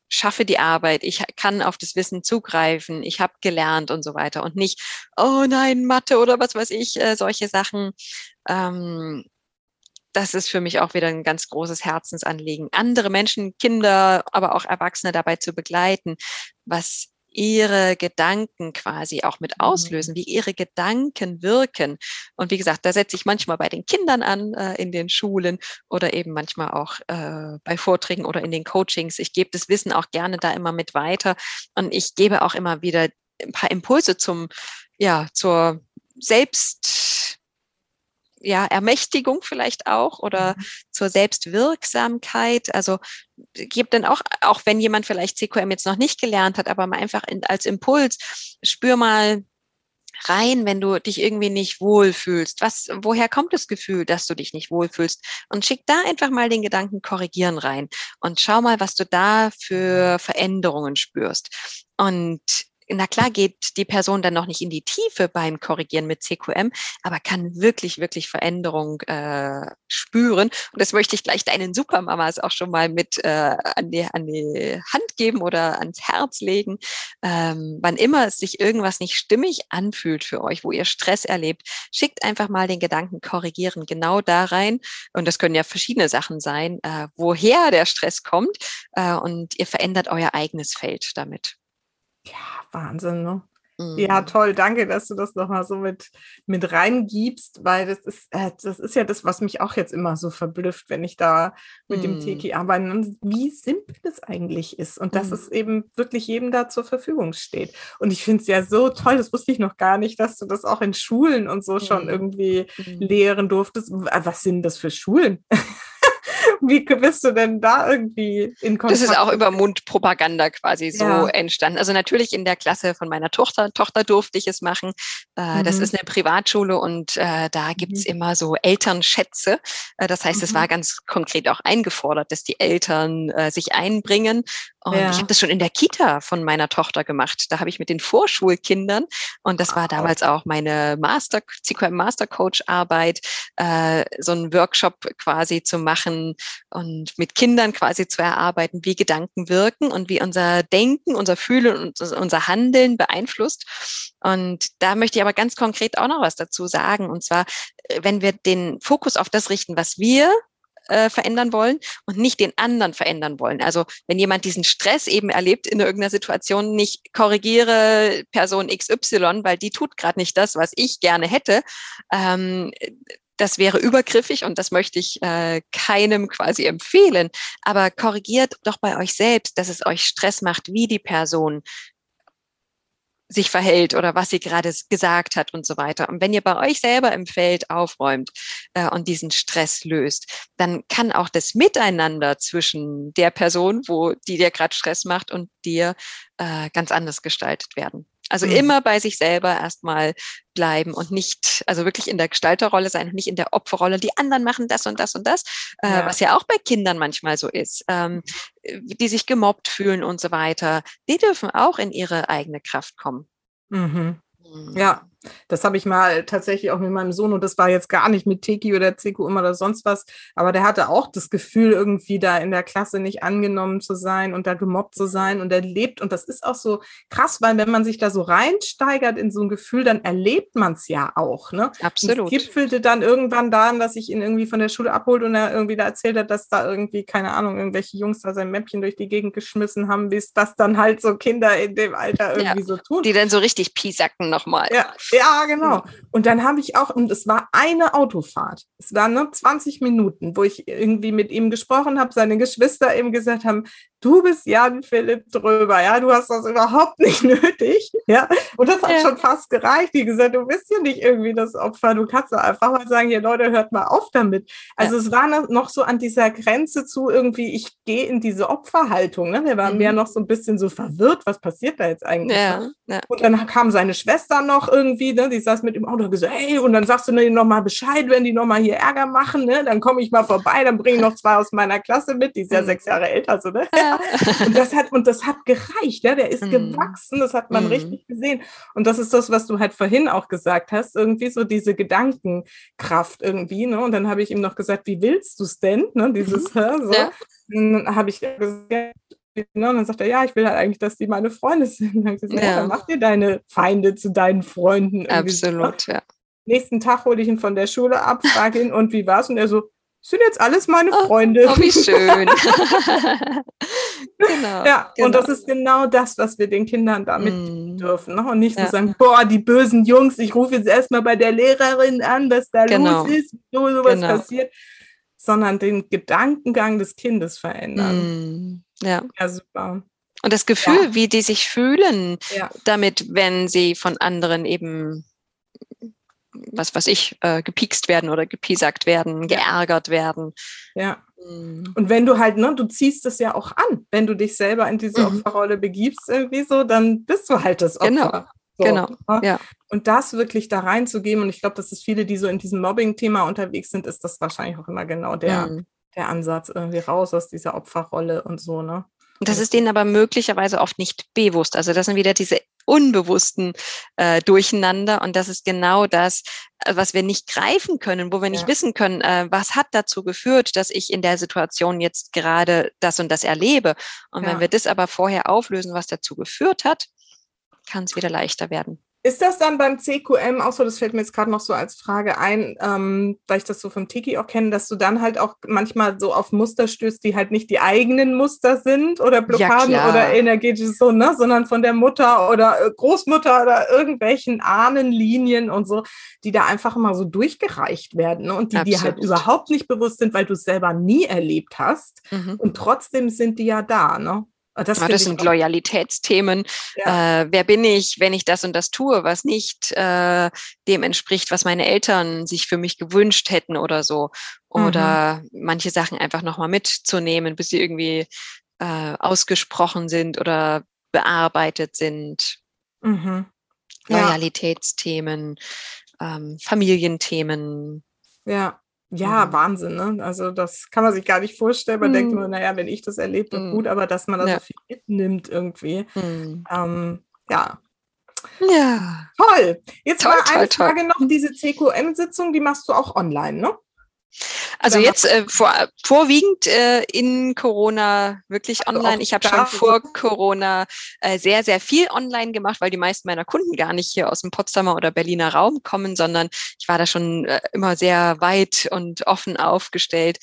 schaffe die Arbeit, ich kann auf das Wissen zugreifen, ich habe gelernt und so weiter und nicht, oh nein, Mathe oder was weiß ich, äh, solche Sachen. Ähm, das ist für mich auch wieder ein ganz großes Herzensanliegen, andere Menschen, Kinder, aber auch Erwachsene dabei zu begleiten, was ihre Gedanken quasi auch mit mhm. auslösen, wie ihre Gedanken wirken. Und wie gesagt, da setze ich manchmal bei den Kindern an äh, in den Schulen oder eben manchmal auch äh, bei Vorträgen oder in den Coachings. Ich gebe das Wissen auch gerne da immer mit weiter und ich gebe auch immer wieder ein paar Impulse zum, ja, zur Selbst ja, Ermächtigung vielleicht auch oder mhm. zur Selbstwirksamkeit. Also gibt dann auch, auch wenn jemand vielleicht CQM jetzt noch nicht gelernt hat, aber mal einfach in, als Impuls, spür mal rein, wenn du dich irgendwie nicht wohlfühlst. Was, woher kommt das Gefühl, dass du dich nicht wohlfühlst? Und schick da einfach mal den Gedanken korrigieren rein und schau mal, was du da für Veränderungen spürst. Und na klar geht die Person dann noch nicht in die Tiefe beim Korrigieren mit CQM, aber kann wirklich, wirklich Veränderung äh, spüren. Und das möchte ich gleich deinen Supermamas auch schon mal mit äh, an, die, an die Hand geben oder ans Herz legen. Ähm, wann immer es sich irgendwas nicht stimmig anfühlt für euch, wo ihr Stress erlebt, schickt einfach mal den Gedanken korrigieren genau da rein. Und das können ja verschiedene Sachen sein, äh, woher der Stress kommt. Äh, und ihr verändert euer eigenes Feld damit. Ja, Wahnsinn, ne? Ja, mhm. toll. Danke, dass du das nochmal so mit, mit reingibst, weil das ist, äh, das ist ja das, was mich auch jetzt immer so verblüfft, wenn ich da mit mm. dem Teki arbeite, und wie simpel es eigentlich ist und mm. dass mhm. es eben wirklich jedem da zur Verfügung steht. Und ich finde es ja so toll, das wusste ich noch gar nicht, dass du das auch in Schulen und so schon irgendwie mhm. lehren durftest. Was sind das für Schulen? [LAUGHS] [LAUGHS] Wie bist du denn da irgendwie in Kontakt? Das ist auch über Mundpropaganda quasi so ja. entstanden. Also natürlich in der Klasse von meiner Tochter, Tochter durfte ich es machen. Äh, mhm. Das ist eine Privatschule und äh, da gibt's mhm. immer so Elternschätze. Äh, das heißt, mhm. es war ganz konkret auch eingefordert, dass die Eltern äh, sich einbringen und ja. ich habe das schon in der Kita von meiner Tochter gemacht. Da habe ich mit den Vorschulkindern und das war damals auch meine Master, CQM Master Coach Arbeit, äh, so einen Workshop quasi zu machen und mit Kindern quasi zu erarbeiten, wie Gedanken wirken und wie unser Denken, unser Fühlen und unser Handeln beeinflusst. Und da möchte ich aber ganz konkret auch noch was dazu sagen. Und zwar, äh, wenn wir den Fokus auf das richten, was wir äh, verändern wollen und nicht den anderen verändern wollen. Also wenn jemand diesen Stress eben erlebt in irgendeiner Situation, nicht korrigiere Person XY, weil die tut gerade nicht das, was ich gerne hätte. Ähm, das wäre übergriffig und das möchte ich äh, keinem quasi empfehlen. Aber korrigiert doch bei euch selbst, dass es euch Stress macht, wie die Person sich verhält oder was sie gerade gesagt hat und so weiter. Und wenn ihr bei euch selber im Feld aufräumt äh, und diesen Stress löst, dann kann auch das Miteinander zwischen der Person, wo die dir gerade Stress macht und dir äh, ganz anders gestaltet werden. Also mhm. immer bei sich selber erstmal bleiben und nicht, also wirklich in der Gestalterrolle sein und nicht in der Opferrolle. Die anderen machen das und das und das, äh, ja. was ja auch bei Kindern manchmal so ist, ähm, die sich gemobbt fühlen und so weiter. Die dürfen auch in ihre eigene Kraft kommen. Mhm. Ja, das habe ich mal tatsächlich auch mit meinem Sohn und das war jetzt gar nicht mit Teki oder CQM oder sonst was, aber der hatte auch das Gefühl, irgendwie da in der Klasse nicht angenommen zu sein und da gemobbt zu sein und er lebt und das ist auch so krass, weil wenn man sich da so reinsteigert in so ein Gefühl, dann erlebt man es ja auch. Ne? Absolut. Es gipfelte dann irgendwann daran, dass ich ihn irgendwie von der Schule abholt und er irgendwie da erzählt hat, dass da irgendwie, keine Ahnung, irgendwelche Jungs da sein Mäppchen durch die Gegend geschmissen haben, wie es das dann halt so Kinder in dem Alter irgendwie ja, so tun. Die dann so richtig piesacken nochmal. Ja, ja, genau. Und dann habe ich auch, und es war eine Autofahrt. Es waren nur 20 Minuten, wo ich irgendwie mit ihm gesprochen habe, seine Geschwister eben gesagt haben, du bist Jan Philipp Dröber, ja, du hast das überhaupt nicht [LAUGHS] nötig, ja. Und das hat ja. schon fast gereicht. Die gesagt, du bist ja nicht irgendwie das Opfer, du kannst doch einfach mal sagen, hier Leute, hört mal auf damit. Also ja. es war noch so an dieser Grenze zu irgendwie, ich gehe in diese Opferhaltung, ne? Der war mhm. mehr noch so ein bisschen so verwirrt, was passiert da jetzt eigentlich? Ja. Ne? Ja. Und dann kam seine Schwester noch irgendwie, ne? die saß mit im Auto und gesagt, hey, und dann sagst du denen nochmal Bescheid, wenn die nochmal hier Ärger machen, ne? dann komme ich mal vorbei, dann bringe ich noch zwei aus meiner Klasse mit, die ist ja mhm. sechs Jahre älter, so, ne? Ja. Und das hat, und das hat gereicht, ja, der ist mhm. gewachsen, das hat man mhm. richtig gesehen. Und das ist das, was du halt vorhin auch gesagt hast, irgendwie so diese Gedankenkraft irgendwie, ne? Und dann habe ich ihm noch gesagt, wie willst du es denn? Ne? Dieses, mhm. so. Ja. Dann habe ich gesagt, Ne? Und dann sagt er, ja, ich will halt eigentlich, dass die meine Freunde sind. Dann, gesagt, ja. ja. dann mach dir deine Feinde zu deinen Freunden. Absolut, so. ja. Nächsten Tag hole ich ihn von der Schule ab, frage ihn, und wie war's? Und er so, sind jetzt alles meine Freunde. Oh, wie schön. [LAUGHS] genau, ja, genau. und das ist genau das, was wir den Kindern damit mm. dürfen. Ne? Und nicht ja. zu sagen, boah, die bösen Jungs, ich rufe jetzt erstmal bei der Lehrerin an, was da genau. los ist, so sowas genau. passiert, sondern den Gedankengang des Kindes verändern. Mm. Ja. ja, super. Und das Gefühl, ja. wie die sich fühlen, damit, wenn sie von anderen eben was weiß ich, äh, gepikst werden oder gepiesackt werden, geärgert werden. Ja. Mhm. Und wenn du halt, ne, du ziehst es ja auch an, wenn du dich selber in diese mhm. Opferrolle begibst, irgendwie so, dann bist du halt das Opfer. Genau. So, genau. Ne? Ja. Und das wirklich da reinzugeben, und ich glaube, dass es viele, die so in diesem Mobbing-Thema unterwegs sind, ist das wahrscheinlich auch immer genau der, mhm. der Ansatz, irgendwie raus aus dieser Opferrolle und so, ne? Das ist denen aber möglicherweise oft nicht bewusst. Also das sind wieder diese unbewussten äh, Durcheinander und das ist genau das, äh, was wir nicht greifen können, wo wir nicht ja. wissen können, äh, was hat dazu geführt, dass ich in der Situation jetzt gerade das und das erlebe. Und ja. wenn wir das aber vorher auflösen, was dazu geführt hat, kann es wieder leichter werden. Ist das dann beim CQM auch so, das fällt mir jetzt gerade noch so als Frage ein, ähm, weil ich das so vom Tiki auch kenne, dass du dann halt auch manchmal so auf Muster stößt, die halt nicht die eigenen Muster sind oder Blockaden ja, oder energetisches so, ne, sondern von der Mutter oder äh, Großmutter oder irgendwelchen Ahnenlinien und so, die da einfach mal so durchgereicht werden ne, und die dir halt überhaupt nicht bewusst sind, weil du es selber nie erlebt hast mhm. und trotzdem sind die ja da, ne? Ah, das, ja, das sind Loyalitätsthemen. Ja. Äh, wer bin ich, wenn ich das und das tue, was nicht äh, dem entspricht, was meine Eltern sich für mich gewünscht hätten oder so. Oder mhm. manche Sachen einfach nochmal mitzunehmen, bis sie irgendwie äh, ausgesprochen sind oder bearbeitet sind. Mhm. Loyalitätsthemen, ähm, Familienthemen. Ja. Ja, mhm. Wahnsinn, ne? Also das kann man sich gar nicht vorstellen. Man mhm. denkt nur, naja, wenn ich das erlebt, dann mhm. gut, aber dass man da ja. so viel mitnimmt irgendwie. Mhm. Ähm, ja. Ja. Toll. Jetzt toll, war eine toll, Frage noch, diese CQM-Sitzung, die machst du auch online, ne? Also jetzt äh, vor, vorwiegend äh, in Corona wirklich also online. Ich habe schon vor Corona äh, sehr, sehr viel online gemacht, weil die meisten meiner Kunden gar nicht hier aus dem Potsdamer oder Berliner Raum kommen, sondern ich war da schon äh, immer sehr weit und offen aufgestellt.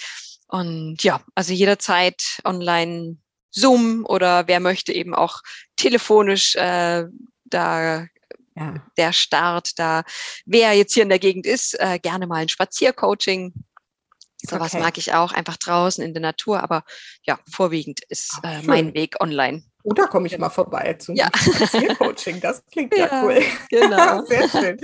Und ja, also jederzeit online Zoom oder wer möchte eben auch telefonisch äh, da ja. der Start da. Wer jetzt hier in der Gegend ist, äh, gerne mal ein Spaziercoaching Sowas okay. mag ich auch, einfach draußen in der Natur, aber ja, vorwiegend ist äh, mein Weg online. Oder komme ich mal vorbei zum ja. Coaching? Das klingt ja, [LAUGHS] ja cool. Genau. [LAUGHS] Sehr schön.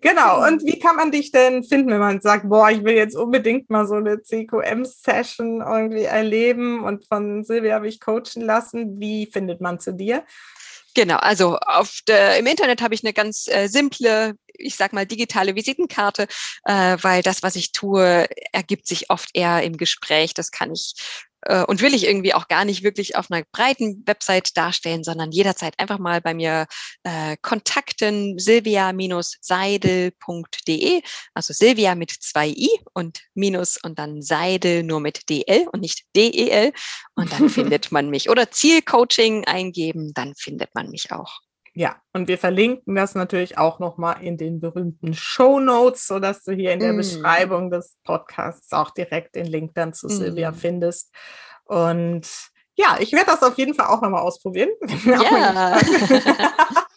Genau. Und [LAUGHS] wie kann man dich denn finden, wenn man sagt, boah, ich will jetzt unbedingt mal so eine CQM-Session irgendwie erleben und von Silvia habe ich coachen lassen? Wie findet man zu dir? Genau, also auf der, im Internet habe ich eine ganz äh, simple, ich sag mal, digitale Visitenkarte, äh, weil das, was ich tue, ergibt sich oft eher im Gespräch. Das kann ich äh, und will ich irgendwie auch gar nicht wirklich auf einer breiten Website darstellen, sondern jederzeit einfach mal bei mir äh, kontakten silvia-seidel.de, also Silvia mit zwei i und minus und dann Seidel nur mit dl und nicht del und dann [LAUGHS] findet man mich oder Zielcoaching eingeben, dann findet man mich auch. Ja, und wir verlinken das natürlich auch nochmal in den berühmten Show Notes, sodass du hier in der mm. Beschreibung des Podcasts auch direkt den Link dann zu mm. Silvia findest. Und ja, ich werde das auf jeden Fall auch nochmal ausprobieren. [LAUGHS] Ja. [LAUGHS]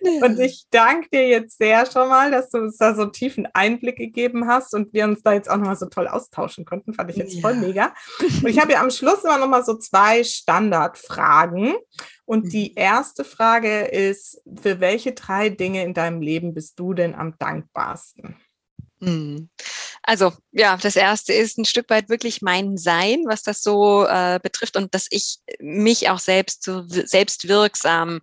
Und ich danke dir jetzt sehr schon mal, dass du uns da so einen tiefen Einblick gegeben hast und wir uns da jetzt auch nochmal so toll austauschen konnten. Fand ich jetzt ja. voll mega. Und ich [LAUGHS] habe ja am Schluss immer nochmal so zwei Standardfragen. Und die mhm. erste Frage ist, für welche drei Dinge in deinem Leben bist du denn am dankbarsten? Mhm. Also ja, das erste ist ein Stück weit wirklich mein Sein, was das so äh, betrifft und dass ich mich auch selbst so selbst wirksam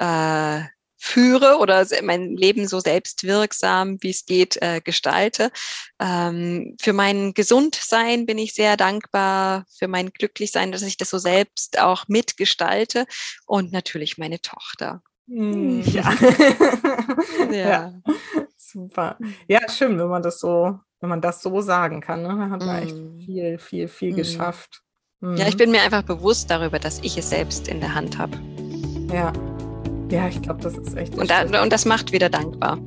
äh, führe oder mein Leben so selbstwirksam, wie es geht, äh, gestalte. Ähm, für mein Gesundsein bin ich sehr dankbar, für mein Glücklichsein, dass ich das so selbst auch mitgestalte und natürlich meine Tochter. Hm, ja. ja. [LAUGHS] ja. Super. Ja, schön, wenn man das so, wenn man das so sagen kann. Ne? Da hat man mm. echt viel, viel, viel mm. geschafft. Mhm. Ja, ich bin mir einfach bewusst darüber, dass ich es selbst in der Hand habe. Ja. Ja, ich glaube, das ist echt. Und, da, und, das macht wieder dankbar.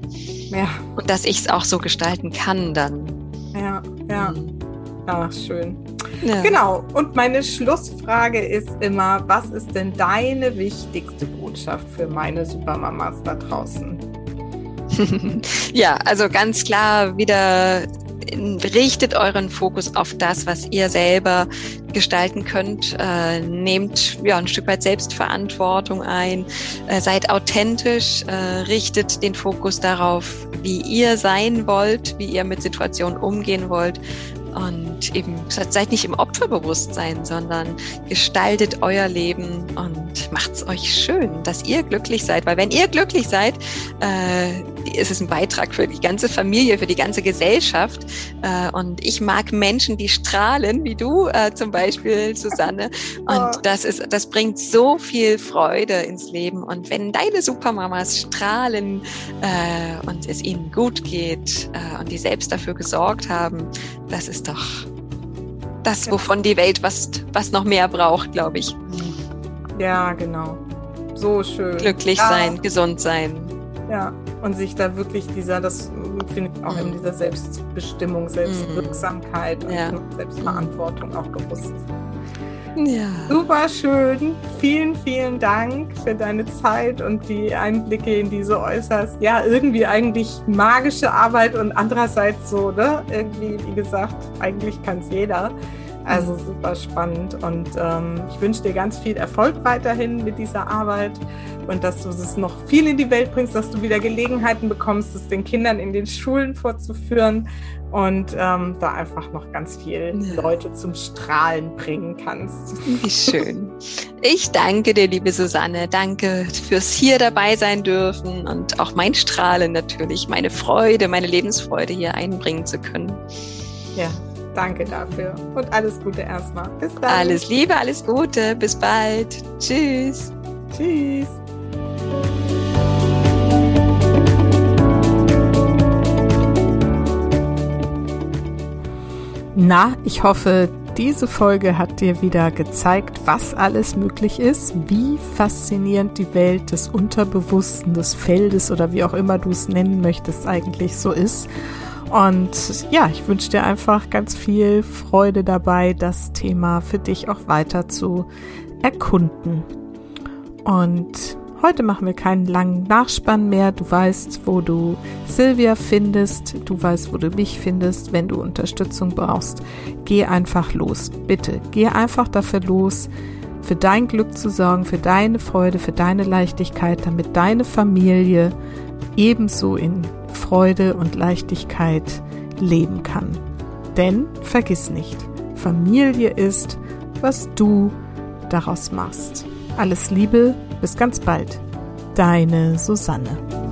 Ja. Und dass ich es auch so gestalten kann dann. Ja, ja. Mhm. Ach, schön. Ja. Genau. Und meine Schlussfrage ist immer, was ist denn deine wichtigste Botschaft für meine Supermamas da draußen? [LAUGHS] ja, also ganz klar wieder richtet euren Fokus auf das, was ihr selber gestalten könnt. Äh, nehmt ja ein Stück weit Selbstverantwortung ein. Äh, seid authentisch. Äh, richtet den Fokus darauf, wie ihr sein wollt, wie ihr mit Situationen umgehen wollt. Und eben seid nicht im Opferbewusstsein, sondern gestaltet euer Leben und macht's euch schön, dass ihr glücklich seid. Weil wenn ihr glücklich seid, äh, ist es ein Beitrag für die ganze Familie, für die ganze Gesellschaft. Äh, und ich mag Menschen, die strahlen, wie du äh, zum Beispiel, Susanne. Und oh. das ist, das bringt so viel Freude ins Leben. Und wenn deine Supermamas strahlen äh, und es ihnen gut geht und die selbst dafür gesorgt haben, das ist doch das, wovon die Welt was, was noch mehr braucht, glaube ich. Ja, genau. So schön. Glücklich ja. sein, gesund sein. Ja, und sich da wirklich dieser, das finde ich auch mhm. in dieser Selbstbestimmung, Selbstwirksamkeit mhm. ja. und Selbstverantwortung auch bewusst. Ja. Super schön. Vielen, vielen Dank für deine Zeit und die Einblicke in diese äußerst, ja, irgendwie eigentlich magische Arbeit und andererseits so, ne? Irgendwie, wie gesagt, eigentlich kann es jeder. Also super spannend und ähm, ich wünsche dir ganz viel Erfolg weiterhin mit dieser Arbeit und dass du es noch viel in die Welt bringst, dass du wieder Gelegenheiten bekommst, es den Kindern in den Schulen vorzuführen und ähm, da einfach noch ganz viel ja. Leute zum Strahlen bringen kannst. Wie schön. Ich danke dir, liebe Susanne. Danke fürs hier dabei sein dürfen und auch mein Strahlen natürlich, meine Freude, meine Lebensfreude hier einbringen zu können. Ja, Danke dafür und alles Gute erstmal. Bis dann. Alles Liebe, alles Gute. Bis bald. Tschüss. Tschüss. Na, ich hoffe, diese Folge hat dir wieder gezeigt, was alles möglich ist, wie faszinierend die Welt des Unterbewussten, des Feldes oder wie auch immer du es nennen möchtest, eigentlich so ist. Und ja, ich wünsche dir einfach ganz viel Freude dabei, das Thema für dich auch weiter zu erkunden. Und heute machen wir keinen langen Nachspann mehr. Du weißt, wo du Silvia findest. Du weißt, wo du mich findest. Wenn du Unterstützung brauchst, geh einfach los. Bitte, geh einfach dafür los, für dein Glück zu sorgen, für deine Freude, für deine Leichtigkeit, damit deine Familie ebenso in Freude und Leichtigkeit leben kann. Denn vergiss nicht, Familie ist, was du daraus machst. Alles Liebe, bis ganz bald. Deine Susanne.